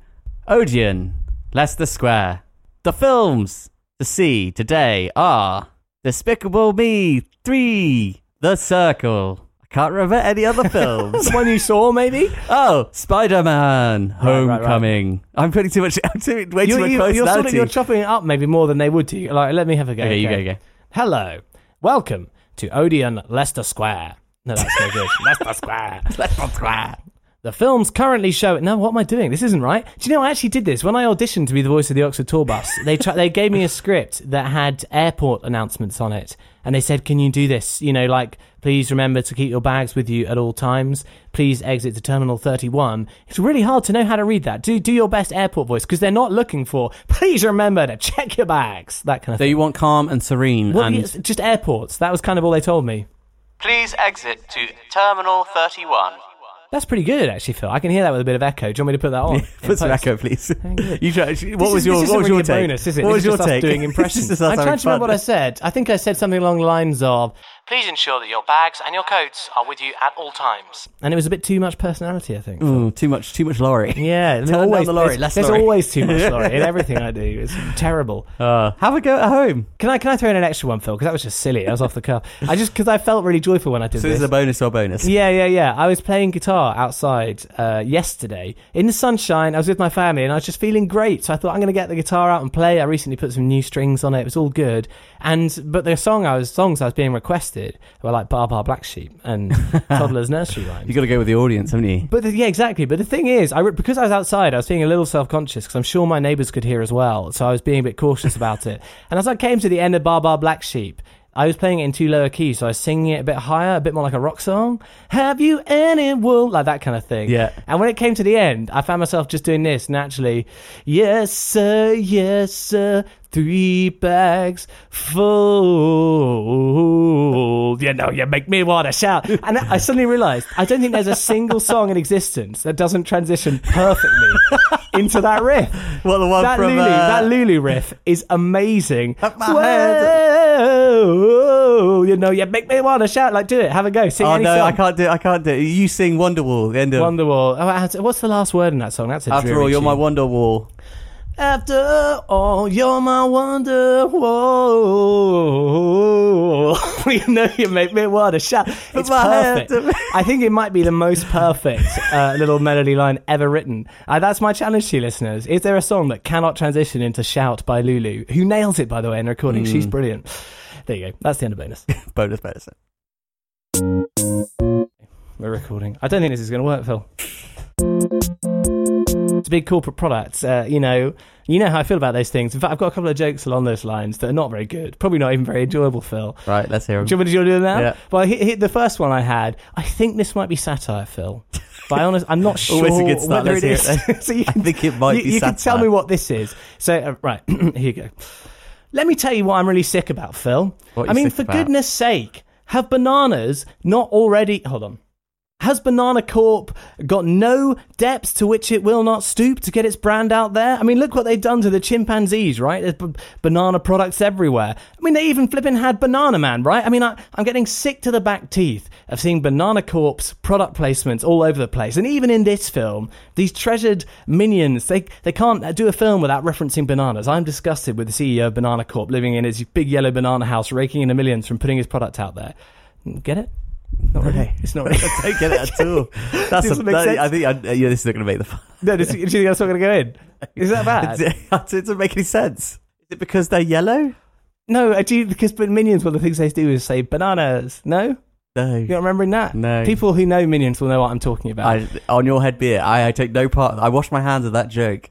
Odeon, Leicester Square. The films to see today are Despicable Me 3, The Circle. I can't remember any other films. The one you saw, maybe? Oh, Spider Man Right, right, right. Homecoming. I'm putting too much, I'm doing way too You, much you, you're, sort of, you're chopping it up maybe more than they would to you. Like, let me have a go. Okay, you go, go. Hello, welcome to Odeon Leicester Square. No, that's no good. Leicester Square. Leicester Square. The film's currently showing. No, what am I doing? This isn't right. Do you know I actually did this when I auditioned to be the voice of the Oxford Tour Bus? They tr- they gave me a script that had airport announcements on it, and they said, "Can you do this? You know, like please remember to keep your bags with you at all times. Please exit to Terminal 31." It's really hard to know how to read that. Do do your best airport voice because they're not looking for. Please remember to check your bags. That kind of So thing. you want calm and serene Well, and just airports. That was kind of all they told me. Please exit to Terminal 31. That's pretty good, actually, Phil. I can hear that with a bit of echo. Do you want me to put that on? Put some echo, please. You try, what This was is- your what was really your take? bonus, is it? What This was your take? Doing impressions. I'm trying to remember what I said. I think I said something along the lines of, "Please ensure that your bags and your coats are with you at all times." And it was a bit too much personality, I think. Ooh, too much, too much Laurie. Yeah, there's Turn down always the Laurie, There's, less there's Laurie. always too much Laurie in everything I do. It's terrible. Uh, have a go at home. Can I can I throw in an extra one, Phil? Because that was just silly. I was off the cuff. I just because I felt really joyful when I did So this. this is a bonus or bonus. Yeah, yeah, yeah. I was playing guitar outside uh, yesterday in the sunshine. I was with my family and I was just feeling great. So I thought I'm going to get the guitar out and play. I recently put some new strings on it. It was all good. And but the song I was songs I was being requested were like Baa Baa Black Sheep and Toddler's Nursery Rhymes. You got to go with the audience, haven't you? But the, yeah, exactly. But the thing is, I re- because I was outside, I was feeling a little self conscious because I'm sure my neighbours could hear as well. So I was being a bit cautious about it. And as I came to the end of Baa Baa Black Sheep, I was playing it in too low a key, so I was singing it a bit higher, a bit more like a rock song. Have you any wool? Like that kind of thing. Yeah. And when it came to the end, I found myself just doing this naturally. Yes, sir, yes, sir. Three bags full. You know, you make me want to shout. And I suddenly realized I don't think there's a single song in existence that doesn't transition perfectly into that riff. Well, the one that from, Lulu, uh, that Lulu riff is amazing. my head. Whoa, you know, you make me want to shout. Like, do it. Have a go. Sing Oh any no, song. I can't do it. I can't do it. You sing Wonderwall. The end of Wonderwall. Oh, what's the last word in that song? That's a After all, you're my tune. Wonderwall. After all, you're my wonder. Whoa, you know you make me want to shout. It's perfect. I think it might be the most perfect uh, little melody line ever written. Uh, that's my challenge to you, listeners. Is there a song that cannot transition into "Shout" by Lulu, who nails it by the way in recording? She's Mm. brilliant. There you go. That's the end of bonus. bonus, bonus. We're recording. I don't think this is going to work, Phil. It's a big corporate product. Uh, you know, you know how I feel about those things. In fact, I've got a couple of jokes along those lines that are not very good. Probably not even very enjoyable, Phil. Right, let's hear them. Do you want to do them now? Yeah. Well, he, he, the first one I had, I think this might be satire, Phil. But I honest, I'm not sure Always a good start. whether it it so you I think it might you, be You can tell me what this is. So, uh, right, here you go. Let me tell you what I'm really sick about, Phil. I mean, for about? goodness sake, have bananas not already. Hold on. Has Banana Corp got no depths to which it will not stoop to get its brand out there? I mean, look what they've done to the chimpanzees, right? There's b- banana products everywhere. I mean, they even flipping had Banana Man, right? I mean, I, I'm getting sick to the back teeth of seeing Banana Corp's product placements all over the place. And even in this film, these treasured minions, they, they can't do a film without referencing bananas. I'm disgusted with the CEO of Banana Corp living in his big yellow banana house, raking in the millions from putting his product out there. Get it? Not really. It's not really. I don't it at all. That's a, that- sense? I think I, yeah, this is not going to make the fun. No, do you think that's not going to go in? Is that bad? it doesn't make any sense. Is it because they're yellow? no, I do because but minions. One of the things they do is say bananas. No, No. you're not remembering that. No. people who know minions will know what I'm talking about. I, on your head be it. I, I take no part. I wash my hands of that joke.